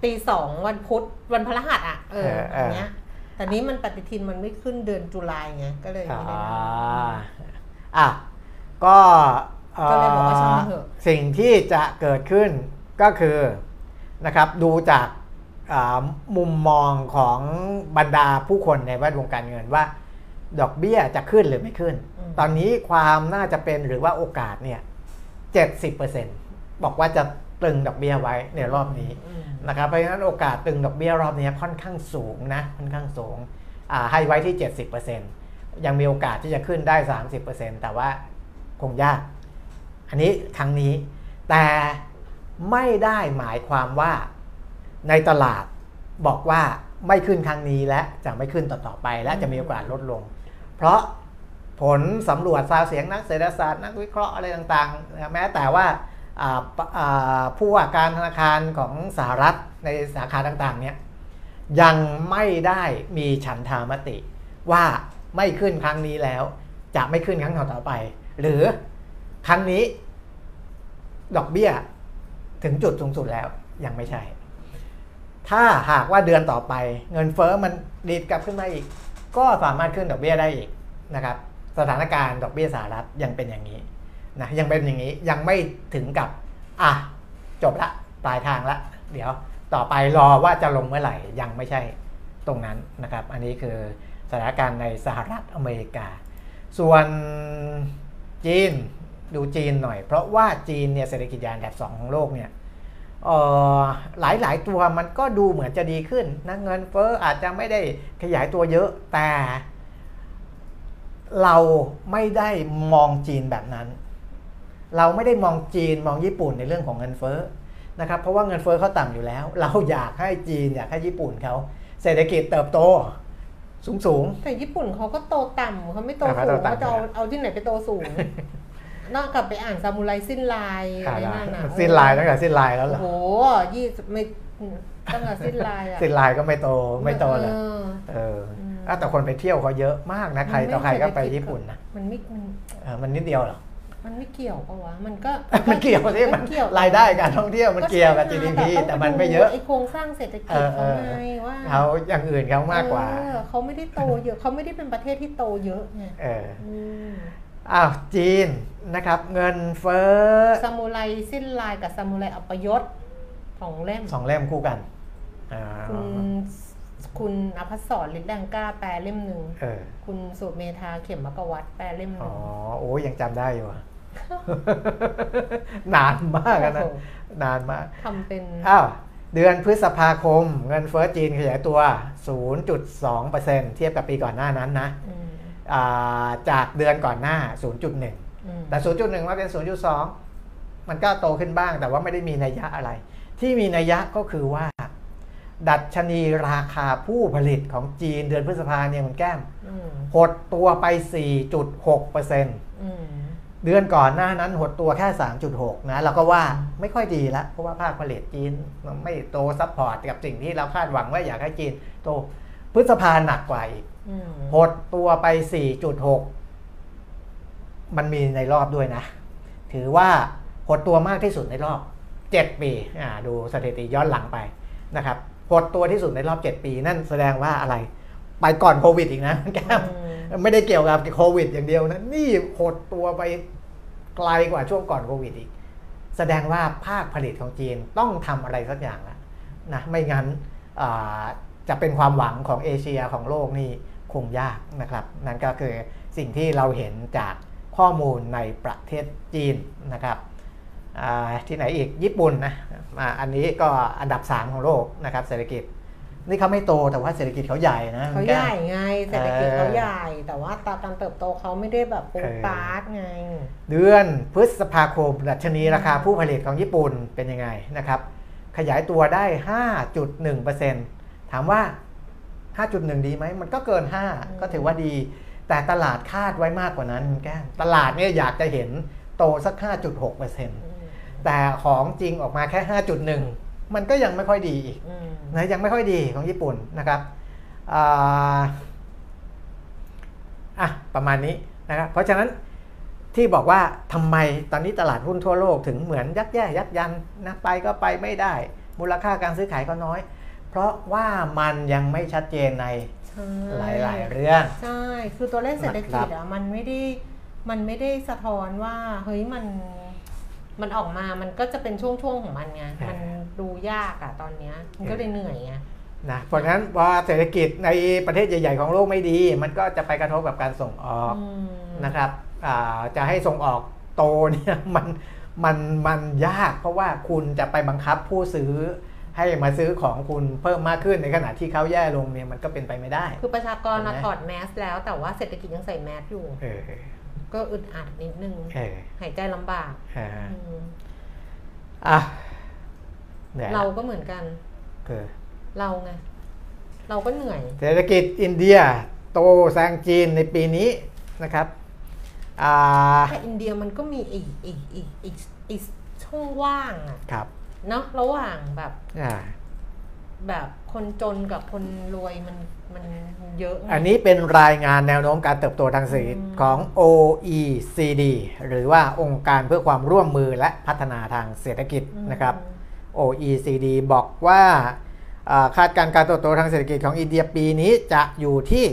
ตีสองวันพุธวันพฤหัสอะเออเออเอออันเนี้ยแต่นี้มันปฏิทินมันไม่ขึ้นเดือนตุลาไงก็เลยอ่าไม่ได้นับอะก็เอ่อก็เลยบอกว่าช่างมันเถอะสิ่งที่จะเกิดขึ้นก็คือนะครับดูจากอ่ามุมมองของบรรดาผู้คนในแวดวงการเงินว่า ดอกเบี้ยจะขึ้นหรือไม่ขึ้น ตอนนี้ความน่าจะเป็นหรือว่าโอกาสเนี่ยเจ็ดสิบเปอร์เซ็นบอกว่าจะตรึงดอกเบี้ยไว้ในรอบนี้อืมนะครับเพราะฉะนั้นโอกาสตึงดอกเบี้ยรอบนี้ค่อนข้างสูงนะค่อนข้างสูงอ่าให้ไว้ที่ 70%ยังมีโอกาสที่จะขึ้นได้ 30%แต่ว่าคงยาก อันนี้ครั้งนี้ แต่ไม่ได้หมายความว่าในตลาดบอกว่าไม่ขึ้นครั้งนี้และจะไม่ขึ้นต่อๆไป และจะมีโอกาสลดลง เพราะผลสำรวจซาวเสียงนักเศรษฐศาสตร์นักวิเคราะห์อะไรต่างๆ แม้แต่ว่าผู้ว่าการธนาคารของสหรัฐในสาขาต่างๆเนี่ยยังไม่ได้มีฉันทามติ ว่าไม่ขึ้นครั้งนี้แล้ว จะไม่ขึ้นครั้งต่อๆไป หรือครั้งนี้ ดอกเบี้ยถึงจุดสูงสุดแล้วยังไม่ใช่ ถ้าหากว่าเดือนต่อไป เงินเฟอ้อมันดีดกลับขึ้นมาอีก ก็สามารถขึ้นดอกเบี้ยได้อีกนะครับ สถานการณ์ดอกเบี้ยสหรัฐยังเป็นอย่างนี้นะยังเป็นอย่างนี้ยังไม่ถึงกับอะจบละปลายทางละ เดี๋ยวต่อไปรอว่าจะลงเมื่อไหร่ยังไม่ใช่ตรงนั้นนะครับ อันนี้คือสถานการณ์ในสหรัฐอเมริกา ส่วนจีนดูจีนหน่อย เพราะว่าจีนเนี่ยเศรษฐกิจใหญ่อันดับสองของโลกเนี่ย หลายหลายๆตัวมันก็ดูเหมือนจะดีขึ้นนะเงินเฟ้ออาจจะไม่ได้ขยายตัวเยอะแต่ เราไม่ได้มองจีนแบบนั้น เราไม่ได้มองจีนมองญี่ปุ่นในเรื่องของเงินเฟ้อนะครับเพราะว่าเงินเฟ้อเขาต่ำอยู่แล้ว เราอยากให้จีนอยากให้ญี่ปุ่นเขาเศรษฐกิจเติบโตสูงสูงแต่ญี่ปุ่นเขาก็โตต่ำเขาไม่โตอ่าเขาสูโตงต่ำเขาจะเอาอยู่แล้วเอาที่ไหนไปโตสูง นอกจากไปอ่านซามูไรสิ้นลายๆอะไรนั่นน่ะสิ้นลายตั้งแต่สิ้นลายแล้วเหรโอ้อโหยี่สิบไม่ตั้งแต่สิ้นลายอะสิ้นลายก็ไม่โตไม่โตเลยออเอออืมอะแต่คนไปเที่ยวเขาเยอะมากนะใครต่อใครก็ไปญี่ปุ่นนะมันไม่มันเออมันนิดเดียวเหรอมันไม่เกี่ยวปะวะ มันก็ มันเกี่ยวสิมันเกี่ยวรายได้การท่องเที่ยวมันเกี่ยวกับใช่ GDP องแต่มันปดูไม่เยอะไอโครงสร้างเศรษฐกิจเออเขาเออไงว่าเขาอย่างอื่นเขามากกว่าเออเขาไม่ได้โตเยอะเขาไม่ได้เป็นประเทศที่โตเยอะไงเอออืมอ้าวจีนนะครับเงินเฟ้อซามูไรสิ้นลายกับซามูไรอัปยศสองเล่มสองเล่มคู่กันอ่าคุณคุณอภัสสรฤทธิ์แดงกล้าแปลเล่มหนึ่งเออคุณสุเมธาเข็มมกวัตแปลเล่มหอ๋นึ่องโอ้ยยังจำได้อยู่อะนานมากอะนะโอ้โหนานมากทำเป็นอ้าวเดือนพฤษภาคม เงินเฟ้อจีนขยายตัว 0.2%เทียบกับปีก่อนหน้านั้นนะอืมอ่า จากเดือนก่อนหน้า 0.1อืมแต่ 0.1 มาเป็น 0.2 มันก็โตขึ้นบ้าง แต่ว่าไม่ได้มีนัยยะอะไร ที่มีนัยยะก็คือว่า ดัชนีราคาผู้ผลิตของจีนเดือนพฤษภาเนี่ยคุณแก้มอืมหดตัวไป 4.6%อืมเดือนก่อนหน้านั้นหดตัวแค่ 3.6 นะเราก็ว่าไม่ค่อยดีแล้วเพราะว่าภาคผลิตจีนมันไม่โต support กับสิ่งที่เราคาดหวังว่าอยากให้จีนโตพฤษภาหนักกว่าอีกอืม หดตัวไป 4.6 มันมีในรอบด้วยนะ ถือว่าหดตัวมากที่สุดในรอบ 7 ปีอ่าดูสถิติย้อนหลังไปนะครับหดตัวที่สุดในรอบ 7 ปี นั่นแสดงว่าอะไร ไปก่อนโควิดอีกนะแก้มไม่ได้เกี่ยวกับโควิดอย่างเดียวนะ นี่หดตัวไปไกลกว่าช่วงก่อนโควิดอีก แสดงว่าภาคผลิตของจีนต้องทำอะไรสักอย่างละนะไม่งั้นอ่าจะเป็นความหวังของเอเชียของโลกนี่ คงยากนะครับ นั่นก็คือสิ่งที่เราเห็นจากข้อมูลในประเทศจีนนะครับอ่าที่ไหนอีกญี่ปุ่นนะอ่าอันนี้ก็อันดับ 3 ของโลกนะครับเศรษฐกิจ นี่เขาไม่โตแต่ว่าเศรษฐกิจเขาใหญ่นะเขาคุณใหแก้วญ่ไงเศรษฐกิจเออเขาใหญ่ แต่ว่าตาการเติบโตเขาไม่ได้แบบปูดเออปาร์ตไง เดือนพฤษภาคมดัชนีราคาผู้ผลิตของญี่ปุ่นเป็นยังไงนะครับ ขยายตัวได้ 5.1%ถามว่า 5.1 ดีไหมมันก็เกิน 5 ก็ถือว่าดี แต่ตลาดคาดไว้มากกว่านั้นแก้มตลาดเนี่ยอยากจะเห็นโตสัก 5.6%แต่ของจริงออกมาแค่ 5.1 มันก็ยังไม่ค่อยดีอีกอืมนะยังไม่ค่อยดีของญี่ปุ่นนะครับอ่าอะประมาณนี้นะครับเพราะฉะนั้นที่บอกว่าทำไมตอนนี้ตลาดหุ้นทั่วโลกถึงเหมือนยักแย่ยักยันนะไปก็ไปไม่ได้ มูลค่าการซื้อขายก็น้อยเพ ราะว่ามันยังไม่ชัดเจนในใช่หลายๆ เรื่อง ใช่ คือตัวเลขเศรษฐกิจครัอะบมันไม่ได้มันไม่ได้สะท้อนว่าเฮ้ยมันมันออกมา มันก็จะเป็นช่วงๆของมันไง มันดูยากอะตอนเนี้ย มันก็เลยเหนื่อยไงนะเพราะฉะนั้นพอเศรษฐกิจในประเทศใหญ่ ๆ ของโลกไม่ดี มันก็จะไปกระทบกับการส่งออกอืมนะครับอ่าจะให้ส่งออกโตเนี่ยมันมันมันยาก เพราะว่าคุณจะไปบังคับผู้ซื้อ ให้มาซื้อของคุณเพิ่มมากขึ้นในขณะที่เขาแย่ลงเนี่ยมันก็เป็นไปไม่ได้ คือประชากรเห็นมาไหมถอดแมสแล้วแต่ว่าเศรษฐกิจยังใส่แมสอยู่เออก็อึดอัดนิดนึงเออหายใจลำบากอ่าอืมอะเหนื่อยละเราก็เหมือนกันเออเราไงเราก็เหนื่อย เศรษฐกิจอินเดียโตแซงจีนในปีนี้นะครับอ่าแต่อินเดียมันก็มีอีกอีกอีกอีกอีกช่องว่างอะครับ เนาะระหว่างแบบอ่าแบบคนจนกับคนรวยมันมันเยอะไงอันนี้เป็นรายงานแนวโน้มการเติบโตทางเศรษฐกิจอืมของ OECD หรือว่าองค์การเพื่อความร่วมมือและพัฒนาทางเศรษฐกิจนะครับ OECD บอกว่าอ่าคาดการณ์การเติบโตทางเศรษฐกิจของอินเดียปีนี้จะอยู่ที่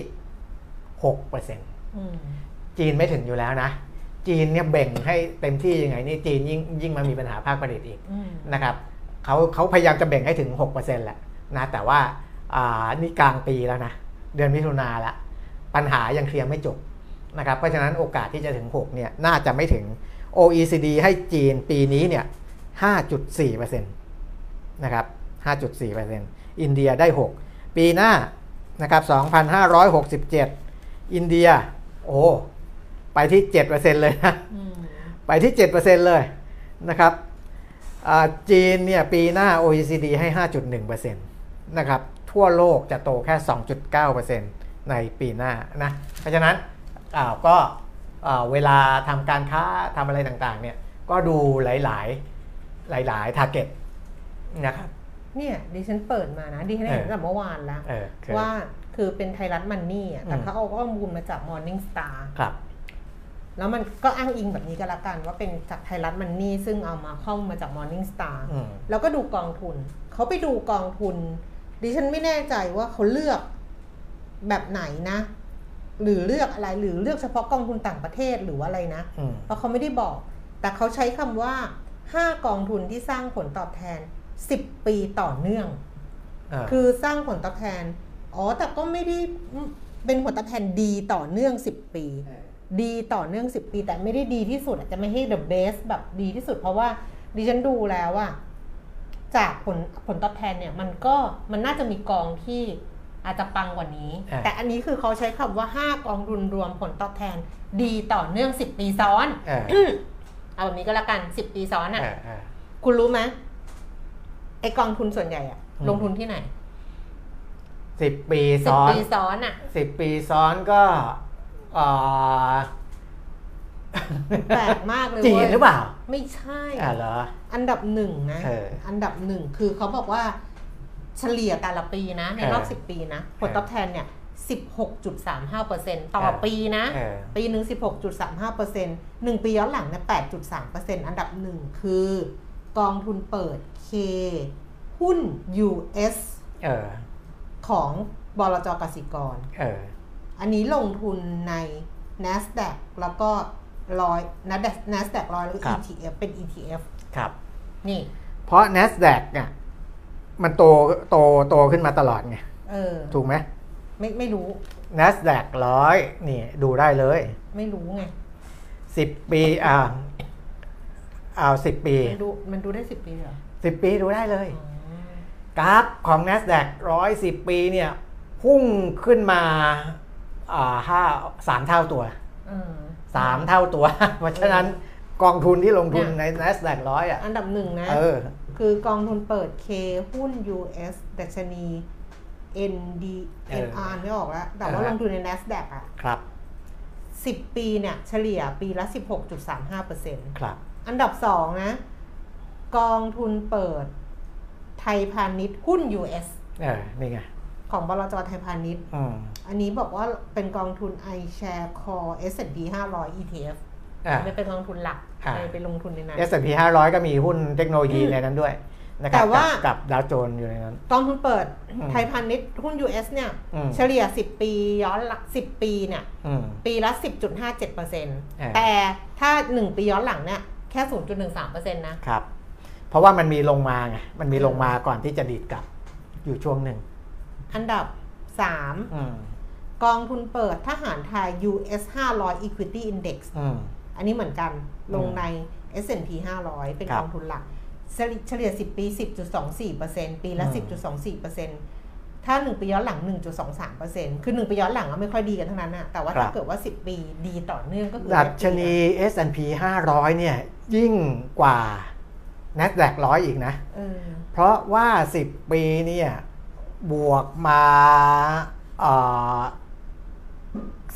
6%อืมจีนไม่ถึงอยู่แล้วนะ จีนเนี่ยเบ่งให้เต็มที่ยังไงนี่จีนยิ่งยิ่งมามีปัญหาภาคผลิตอีกอืมนะครับเขาเขาพยายามจะแบ่งให้ถึง 6%แหละนะแต่ว่าอ่านี่กลางปีแล้วนะ เดือนมิถุนาละ ปัญหายังเคลียร์ไม่จบนะครับ เพราะฉะนั้นโอกาสที่จะถึง 6 เนี่ย น่าจะไม่ถึง OECD ให้จีนปีนี้เนี่ย 5.4%นะครับ 5.4%อินเดียได้ 6 ปีหน้านะครับ 2,567 อินเดีย โอ้ ไปที่ 7%เลยนะอืมไปที่ 7%เลยนะครับอ่าจีนเนี่ยปีหน้า OECD ให้ 5.1%นะครับทั่วโลกจะโตแค่ 2.9%ในปีหน้านะเพราะฉะนั้นอ่าก็อ่าเวลาทำการค้าทำอะไรต่างๆเนี่ยก็ดูหลายๆ หลายๆ ทาร์เก็ตนะครับเนี่ยดิฉันเปิดมานะดิฉันเห็นเออตั้งแต่เมื่อวานแล้วเออคือว่าคือเป็นไทยรัฐมันนี่อะแต่อืมเขาเอาข้อมูลมาจาก Morning Star ครับ แล้วมันก็อ้างอิงแบบนี้ก็แล้วกันว่าเป็นจากไทยรัฐมันนี่ซึ่งเอามาข้อมูลมาจาก Morning Star อืมแล้วก็ดูกองทุน เขาไปดูกองทุน ดิฉันไม่แน่ใจว่าเขาเลือกแบบไหนนะ หรือเลือกอะไรหรือเลือกเฉพาะกองทุนต่างประเทศหรือว่าอะไรนะอืมเพราะเขาไม่ได้บอก แต่เขาใช้คำว่า 5 กองทุนที่สร้างผลตอบแทน 10 ปีต่อเนื่องอ่าคือสร้างผลตอบแทน อ๋อแต่ก็ไม่ได้อืมเป็นผลตอบแทนดีต่อเนื่อง 10 ปี ดีต่อเนื่อง 10 ปี แต่ไม่ได้ดีที่สุดอาจจะไม่ให้ the best แบบดีที่สุด เพราะว่าดิฉันดูแล้วอะจากผลผลตอบแทนเนี่ยมันก็มันน่าจะมีกองที่อาจจะปังกว่านี้อ่าแต่อันนี้คือเขาใช้คำว่า 5 กองทุนรวมผลตอบแทน ดีต่อเนื่อง 10 ปีซ้อนอ่าเอาแบบนี้ก็แล้วกัน 10 ปีซ้อนอะอ่าอ่าคุณรู้ไหมไอกองทุนส่วนใหญ่อะอืมลงทุนที่ไหนสิบปีสิบซ้อนปีซ้อนอะสิบปีซ้อนก็เอ่อ แปลกมากเลยจีนว้ยหรือเปล่า ไม่ใช่อ่าเหรอ อันดับหนึ่งนะเอออันดับหนึ่งคือเขาบอกว่าเฉลี่ยแต่ละปีนะ ในรอบเออสิบปีนะ ผลตอบแทนเนี่ยสิบหกจุดสามห้าเปอร์เซ็นต่อเออปีนะเออปีหนึ่งสิบหกจุดสามห้าเปอร์เซ็นหนึ่งปีย้อนหลังเนี่ยแปดจุดสามเปอร์เซ็นอันดับหนึ่งคือกองทุนเปิด K หุ้น US เออของบลจกสิกรเอออันนี้ลงทุนใน NASDAQ แล้วก็ร้อย NASDAQ NASDAQ ร้อยแล้วก็ครับ ETF เป็น ETF ครับ นี่ เพราะ NASDAQ เนี่ยมันโตโตโตขึ้นมาตลอดไงเออถูกไหมไม่ไม่รู้ NASDAQ ร้อยนี่ดูได้เลย ไม่รู้ไงสิบปีอ่าเอาสิบปีมันดูมันดูได้สิบปีเหรอสิบปีดูได้เลยอ๋อกราฟของ NASDAQ ร้อยสิบปีเนี่ย พุ่งขึ้นมาอ่า ห้าสามเท่าตัวเออสามเท่าตัว เพราะฉะนั้นกองทุนที่ลงทุนใน NASDAQ ร้อยอะ อันดับหนึ่งนะเออคือกองทุนเปิด K หุ้น US ดัชนี ND เออ NR ไม่ออกแล้ว แต่ว่าอ่าฮะลงทุนใน NASDAQ อะ ครับ 10 ปีเนี่ย เฉลี่ยปีละ 16.35%ครับ อันดับสองนะ กองทุนเปิดไทยพาณิชย์หุ้น US เออนี่ไง ของบลจไทยพาณิชย์ อืมอันนี้บอกว่าเป็นกองทุน iShare Core S&P 500 ETF อ่าไม่เป็นกองทุนหลักอ่าเลยไปลงทุนในนั้น S&P 500 ก็มีหุ้นเทคโนโลยีในนั้นด้วยนะครับแต่ว่ากับกับดาวโจนส์อยู่ในนั้นกองทุนเปิดอืมไทยพาณิชย์หุ้น US เนี่ยอืมเฉลี่ย 10 ปีย้อนหลัง10 ปีเนี่ยอืมปีละอ่า10.57%แต่ถ้า 1 ปีย้อนหลังเนี่ยแค่ 0.13%นะครับ เพราะว่ามันมีลงมาไงมันมีลงมาก่อนที่จะดีดกลับอยู่ช่วงหนึ่ง อันดับ3อืม กองทุนเปิดทหารไทย US 500 Equity Index อืมอันนี้เหมือนกันลงอืมใน S&P 500 เป็นครับกองทุนหลักเฉลี่ยเฉลี่ย 10 ปี 10.24%ปีละอืม10.24%ถ้า 1 ปีย้อนหลัง 1.23%คือ 1 ปีย้อนหลังก็ไม่ค่อยดีกันทั้งนั้นนะแต่ว่าถ้าเกิดว่า 10 ปีดีต่อเนื่องก็คือดัได้ปีชนี S&P 500 เนี่ย ยิ่งกว่า NASDAQ ร้อยอีกนะเออเพราะว่า 10 ปีเนี่ย บวกมาเอ่อ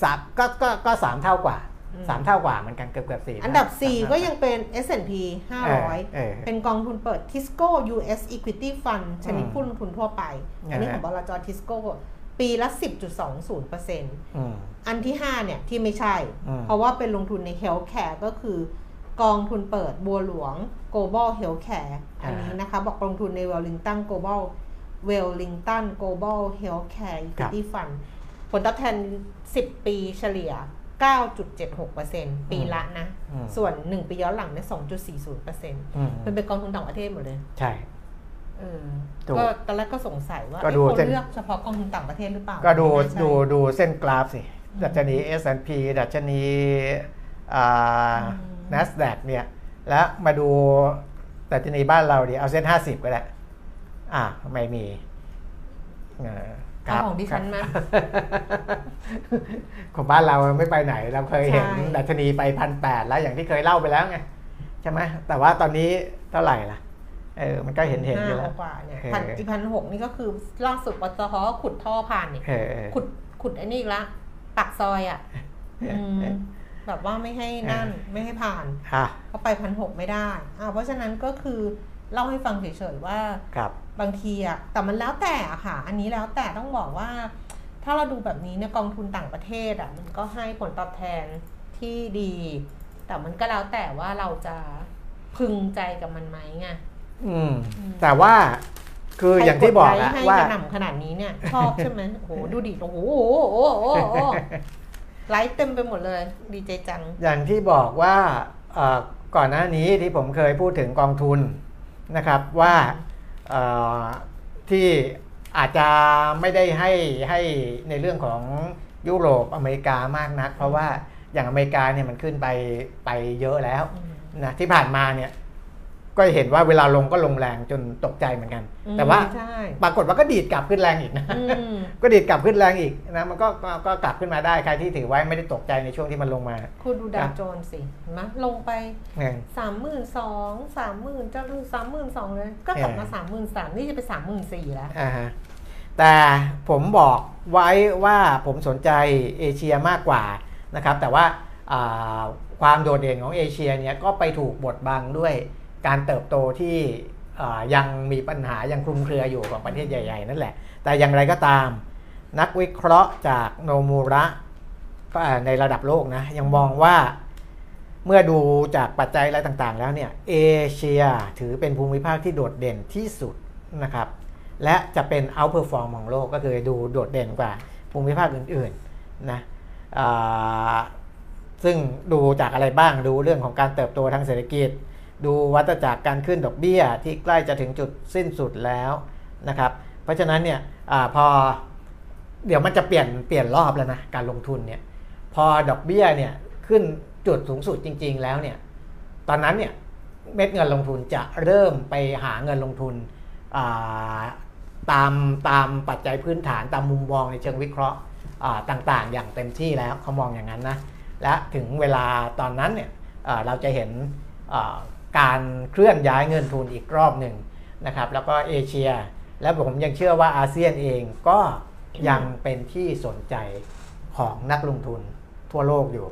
สามก็ก็ก็สามเท่ากว่าอืมสามเท่ากว่าเหมือนกันเกือบเกือบสี่อันดับสาม4ก็ยังเป็น S&P เออ500เออเป็นกองทุนเปิด Tisco US Equity Fund ชนิดอืมผู้ลงทุนทั่วไป อันนี้อ่าขฮะองบลจ Tisco ปีละ 10.20%อืมอันที่ 5 เนี่ย ที่ไม่ใช่อืมเพราะว่าเป็นลงทุนใน Healthcare ก็คือกองทุนเปิดบัวหลวง Global Healthcare อันนี้นะคะ บอกลงทุนใน Wellington Global Wellington Global Healthcare Equity Fund ผลตอบแทน 10 ปีเฉลี่ย 9.76%ปีละนะอืมส่วน 1 ปีย้อนหลังเนี่ย2.40%อืมมันเป็นกองทุนต่างประเทศหมดเลย ใช่เออถูกก็ตอนแรกก็สงสัยว่าก็ดูเอ๊ะเส้เขานเลือกเฉพาะกองทุนต่างประเทศหรือเปล่า ก็ดูไม่น่าใช่ดูดูเส้นกราฟสิ ดัชนี S&P ดัชนีอ่า NASDAQ เนี่ย แล้วมาดูดัชนีบ้านเราดิเอาเส้น 50 ก็ได้ อะไม่มี เออคเอารับของดิฉันมาของบ้านเราไม่ไปไหน เราเคยเห็นใช่ดัชนีไปพันแปดแล้วอย่างที่เคยเล่าไปแล้วไงใช่ไหมแต่ว่าตอนนี้เท่าไหร่ล่ะเออมันก็เห็นเห็นอยู่แล้วกว่าเนี่ยเออพันอีพันหกนี่ก็คือล่าสุดปตทก็ขุดท่อผ่านนี่เออเออขุดขุดไอ้นี่อีกละปักซอยอะอืมแบบว่าไม่ให้นั่นไม่ให้ผ่านอะก็ไปพันหกไม่ได้อ่าเพราะฉะนั้นก็คือเล่าให้ฟังเฉยๆว่าครั บบางทีอะแต่มันแล้วแต่อะค่ะ อันนี้แล้วแต่ต้องบอกว่า ถ้าเราดูแบบนี้เนี่ยกองทุนต่างประเทศอะมันก็ให้ผลตอบแทนที่ดี แต่มันก็แล้วแต่ว่าเราจะพึงใจกับมันไหมไงอืม แต่ว่าคืออย่างที่บอกใครดไลอะค์ให้ว่ากระหน่ำขนาดนี้เนี่ยชอบใช่ไหมโอ้โหดูดิโอ้โหโอ้โหโอ้โหโอ้โหไลค์เต็มไปหมดเลยดีใจจัง อย่างที่บอกว่าเอ่อก่อนหน้านี้ที่ผมเคยพูดถึงกองทุนนะครับว่าเอ่อ ที่อาจจะไม่ได้ให้ให้ในเรื่องของยุโรปอเมริกามากนัก เพราะว่าอย่างอเมริกาเนี่ยมันขึ้นไปไปเยอะแล้วนะที่ผ่านมาเนี่ย ก็เห็นว่าเวลาลงก็ลงแรงจนตกใจเหมือนกันอืมแต่ว่าใช่ปรากฏว่าก็ดีดกลับขึ้นแรงอีกนะอืมก็ดีดกลับขึ้นแรงอีกนะมันก็ก็ก็กลับขึ้นมาได้ใครที่ถือไว้ไม่ได้ตกใจในช่วงที่มันลงมา คุณดูดาวครับโจนส์สิเห็นไหมลงไปเนี่ยสามหมื่นสองสามหมื่นจะดูสามหมื่นสองเลยก็กลับมาเออสามหมื่นสามนี่จะไปสามหมื่นสี่แล้วอ่าฮะแต่ผมบอกไว้ว่าผมสนใจเอเชียมากกว่านะครับ แต่ว่าอ่าความโดดเด่นของเอเชียเนี่ยก็ไปถูกบดบังด้วย การเติบโตที่ยังมีปัญหายังคลุมเครืออยู่ของประเทศใหญ่ ๆ นั่นแหละ แต่อย่างไรก็ตาม นักวิเคราะห์จากโนมูระก็ในระดับโลกนะ ยังมองว่าเมื่อดูจากปัจจัยอะไรต่างๆ แล้วเนี่ยเอเชียถือเป็นภูมิภาคที่โดดเด่นที่สุดนะครับและจะเป็น outperform ของโลกก็คือดูโดดเด่นกว่าภูมิภาคอื่นๆนะซึ่งดูจากอะไรบ้างดูเรื่องของการเติบโตทางเศรษฐกิจ ดูวัฏจักรการขึ้นดอกเบี้ยที่ใกล้จะถึงจุดสิ้นสุดแล้วนะครับ เพราะฉะนั้นเนี่ยอพอเดี๋ยวมันจะเปลี่ยนเปลี่ยนรอบแล้วนะการลงทุนเนี่ยพอดอกเบี้ยเนี่ยขึ้นจุดสูงสุดจริง ๆ แล้วเนี่ยตอนนั้นเนี่ยเม็ดเงินลงทุนจะเริ่มไปหาเงินลงทุนตามตามปัจจัยพื้นฐานตามมุมมองในเชิงวิเคราะห์ต่างๆ อย่างเต็มที่แล้วเขามองอย่างนั้นนะและถึงเวลาตอนนั้นเนี่ยเราจะเห็น การเคลื่อนย้ายเงินทุนอีกรอบหนึ่งนะครับแล้วก็เอเชีย และผมยังเชื่อว่าอาเซียนเองก็ยังเป็นที่สนใจของนักลงทุนทั่วโลกอยู่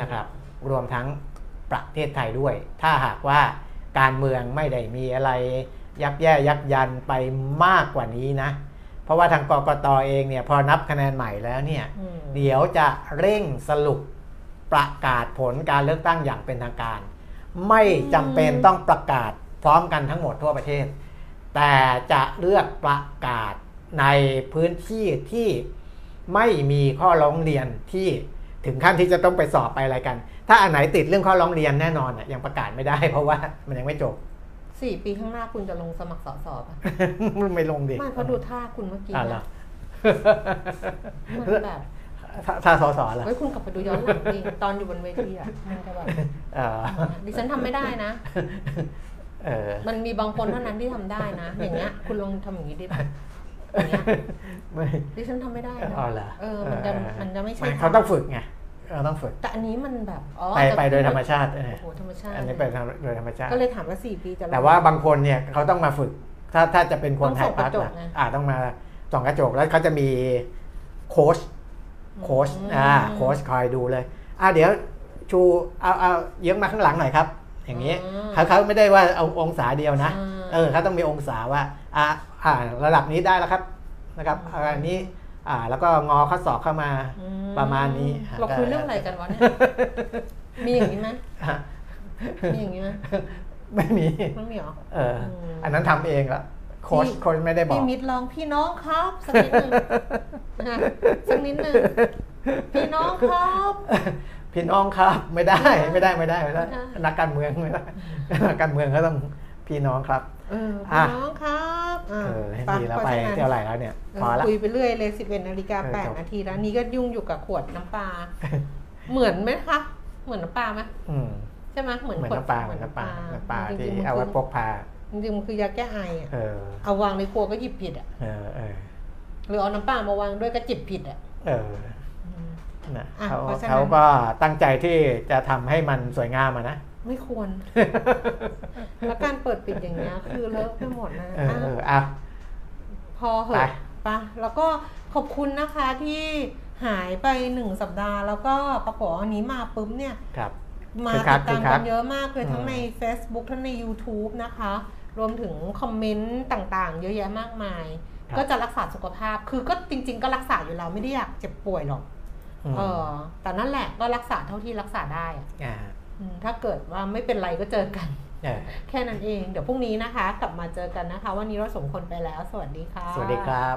นะครับรวมทั้งประเทศไทยด้วย ถ้าหากว่าการเมืองไม่ได้มีอะไรยักแย่ยักยันไปมากกว่านี้นะ เพราะว่าทางกกตเองเนี่ยพอนับคะแนนใหม่แล้วเนี่ยอืมเดี๋ยวจะเร่งสรุปประกาศผลการเลือกตั้งอย่างเป็นทางการ ไม่จำเป็นต้องประกาศพร้อมกันทั้งหมดทั่วประเทศ แต่จะเลือกประกาศในพื้นที่ที่ไม่มีข้อร้องเรียนที่ถึงขั้นที่จะต้องไปสอบไปอะไรกัน ถ้าอันไหนติดเรื่องข้อร้องเรียนแน่นอนอะยังประกาศไม่ได้เพราะว่ามันยังไม่จบสี่ปีข้างหน้าคุณจะลงสมัครสสป่ะไม่ลงดิไม่เพราะดูท่าคุณเมื่อกี้อะเหรอนะมันแบบ ถ้าถ้าสอสอล่ะเฮ้ยคุณกลับไปดูย้อนหลังดิตอนอยู่บนเวทีอะมันจะแบบเออดิฉันทำไม่ได้นะเออมันมีบางคนเท่านั้นที่ทำได้นะ อย่างเงี้ย คุณลองทำอย่างนี้ดิแบบอย่างเงี้ยไม่ดิฉันทำไม่ได้นะอ๋อเหรอเออมันจะมันจะไม่ใช่เขาต้องฝึกไงเราต้องฝึกแต่อันนี้มันแบบอ๋อไปแต่ไปโดยธรรมชาติเออโอ้โหธรรมชาติอันนี้ไปทางโดยธรรมชาติก็เลยถามว่าสี่ปีจะลงแต่ว่าบางคนเนี่ยเขาต้องมาฝึก ถ้าถ้าจะเป็นคนต้องไทส่ยองพักฒระจกน์ไงอ่าต้องมาส่องกระจกแล้วเขาจะมีโค้ช โค้ชอืมอ่าโค้ชคอยดูเลยอ่าเดี๋ยวชูเอาเอาเยื้องมาข้างหลังหน่อยครับ อย่างนี้อืมเขาเขาไม่ได้ว่าเอาองศาเดียวนะอืมเออเขาต้องมีองศาว่าอ่าอ่าระดับนี้ได้แล้วครับนะครับอันนี้อ่าแล้วก็งอข้อศอกเข้ามาอืประมาณนี้เราคุยเรื่องอะไรกันวะเนี่ยมีอย่างนี้ไหมฮะมีอย่างนี้ไหมไม่มีไม่มีเหรอเอออมอันนั้นทำเองละโค้ชพี่โค้ชไม่ได้บอกพี่มิตรลองพี่น้องครับสักนิดหนึ่งนะสักนิดหนึ่งพี่น้องครับพี่น้องครับไม่ได้ไม่ได้ไม่ได้ไม่ได้ไม่ได้ นักการเมืองไม่ได้นักการเมืองก็ต้องพี่น้องครับเอออะพี่น้องครับอะเออให้ะดีแล้วพไปราะฉะนั้นเท่าไหร่แล้วเนี่ยเออพอละคุยไปเรื่อยเลยสิบเอ็ดนาฬิกาเออแปดจบนาทีแล้วนี่ก็ยุ่งอยู่กับขวดน้ำปลาเหมือนไหมคะเหมือนน้ำปลาไหมอืมใช่ไหมเหมือนเหมือนขวดน้ำปลาเหมือนน้ำปลาน้ำปลาจริที่งๆมันเอาไว้คือพกพา จริงๆมันคือยาแก้ไออะเออเอาวางในครัวก็หยิบผิดอะเออเออหรือเอาน้ำปลามาวางด้วยก็จิบผิดอะ เอออืมนะอะเขาเพราะฉะนั้น เขาก็ตั้งใจที่จะทำให้มันสวยงามอะนะ ไม่ควร แล้วการเปิดปิดอย่างเงี้ยคือเลิกไปหมดนะเอออะเอออะ พอเหไป อะปะแล้วก็ขอบคุณนะคะที่หายไปหนึ่งสัปดาห์ แล้วก็ปรากฏว่าวันนี้มาปุ๊บเนี่ย ครับ มาคึกคัติกดตามคึกคักักนเยอะมากเลยทั้งอืมใน Facebook ทั้งใน YouTube นะคะ รวมถึงคอมเมนต์ต่างๆ เยอะแยะมากมายครับก็จะรักษาสุขภาพ คือก็จริง ๆ ก็รักษาอยู่แล้วไม่ได้อยากเจ็บป่วยหรอกมเออ แต่นั่นแหละก็รักษาเท่าที่รักษาได้อะอ่าอืมถ้าเกิดว่าไม่เป็นไรก็เจอกันเออแค่นั้นเอง เดี๋ยวพรุ่งนี้นะคะ กลับมาเจอกันนะคะ วันนี้เราสมคนไปแล้ว สวัสดีค่ะ สวัสดีครับ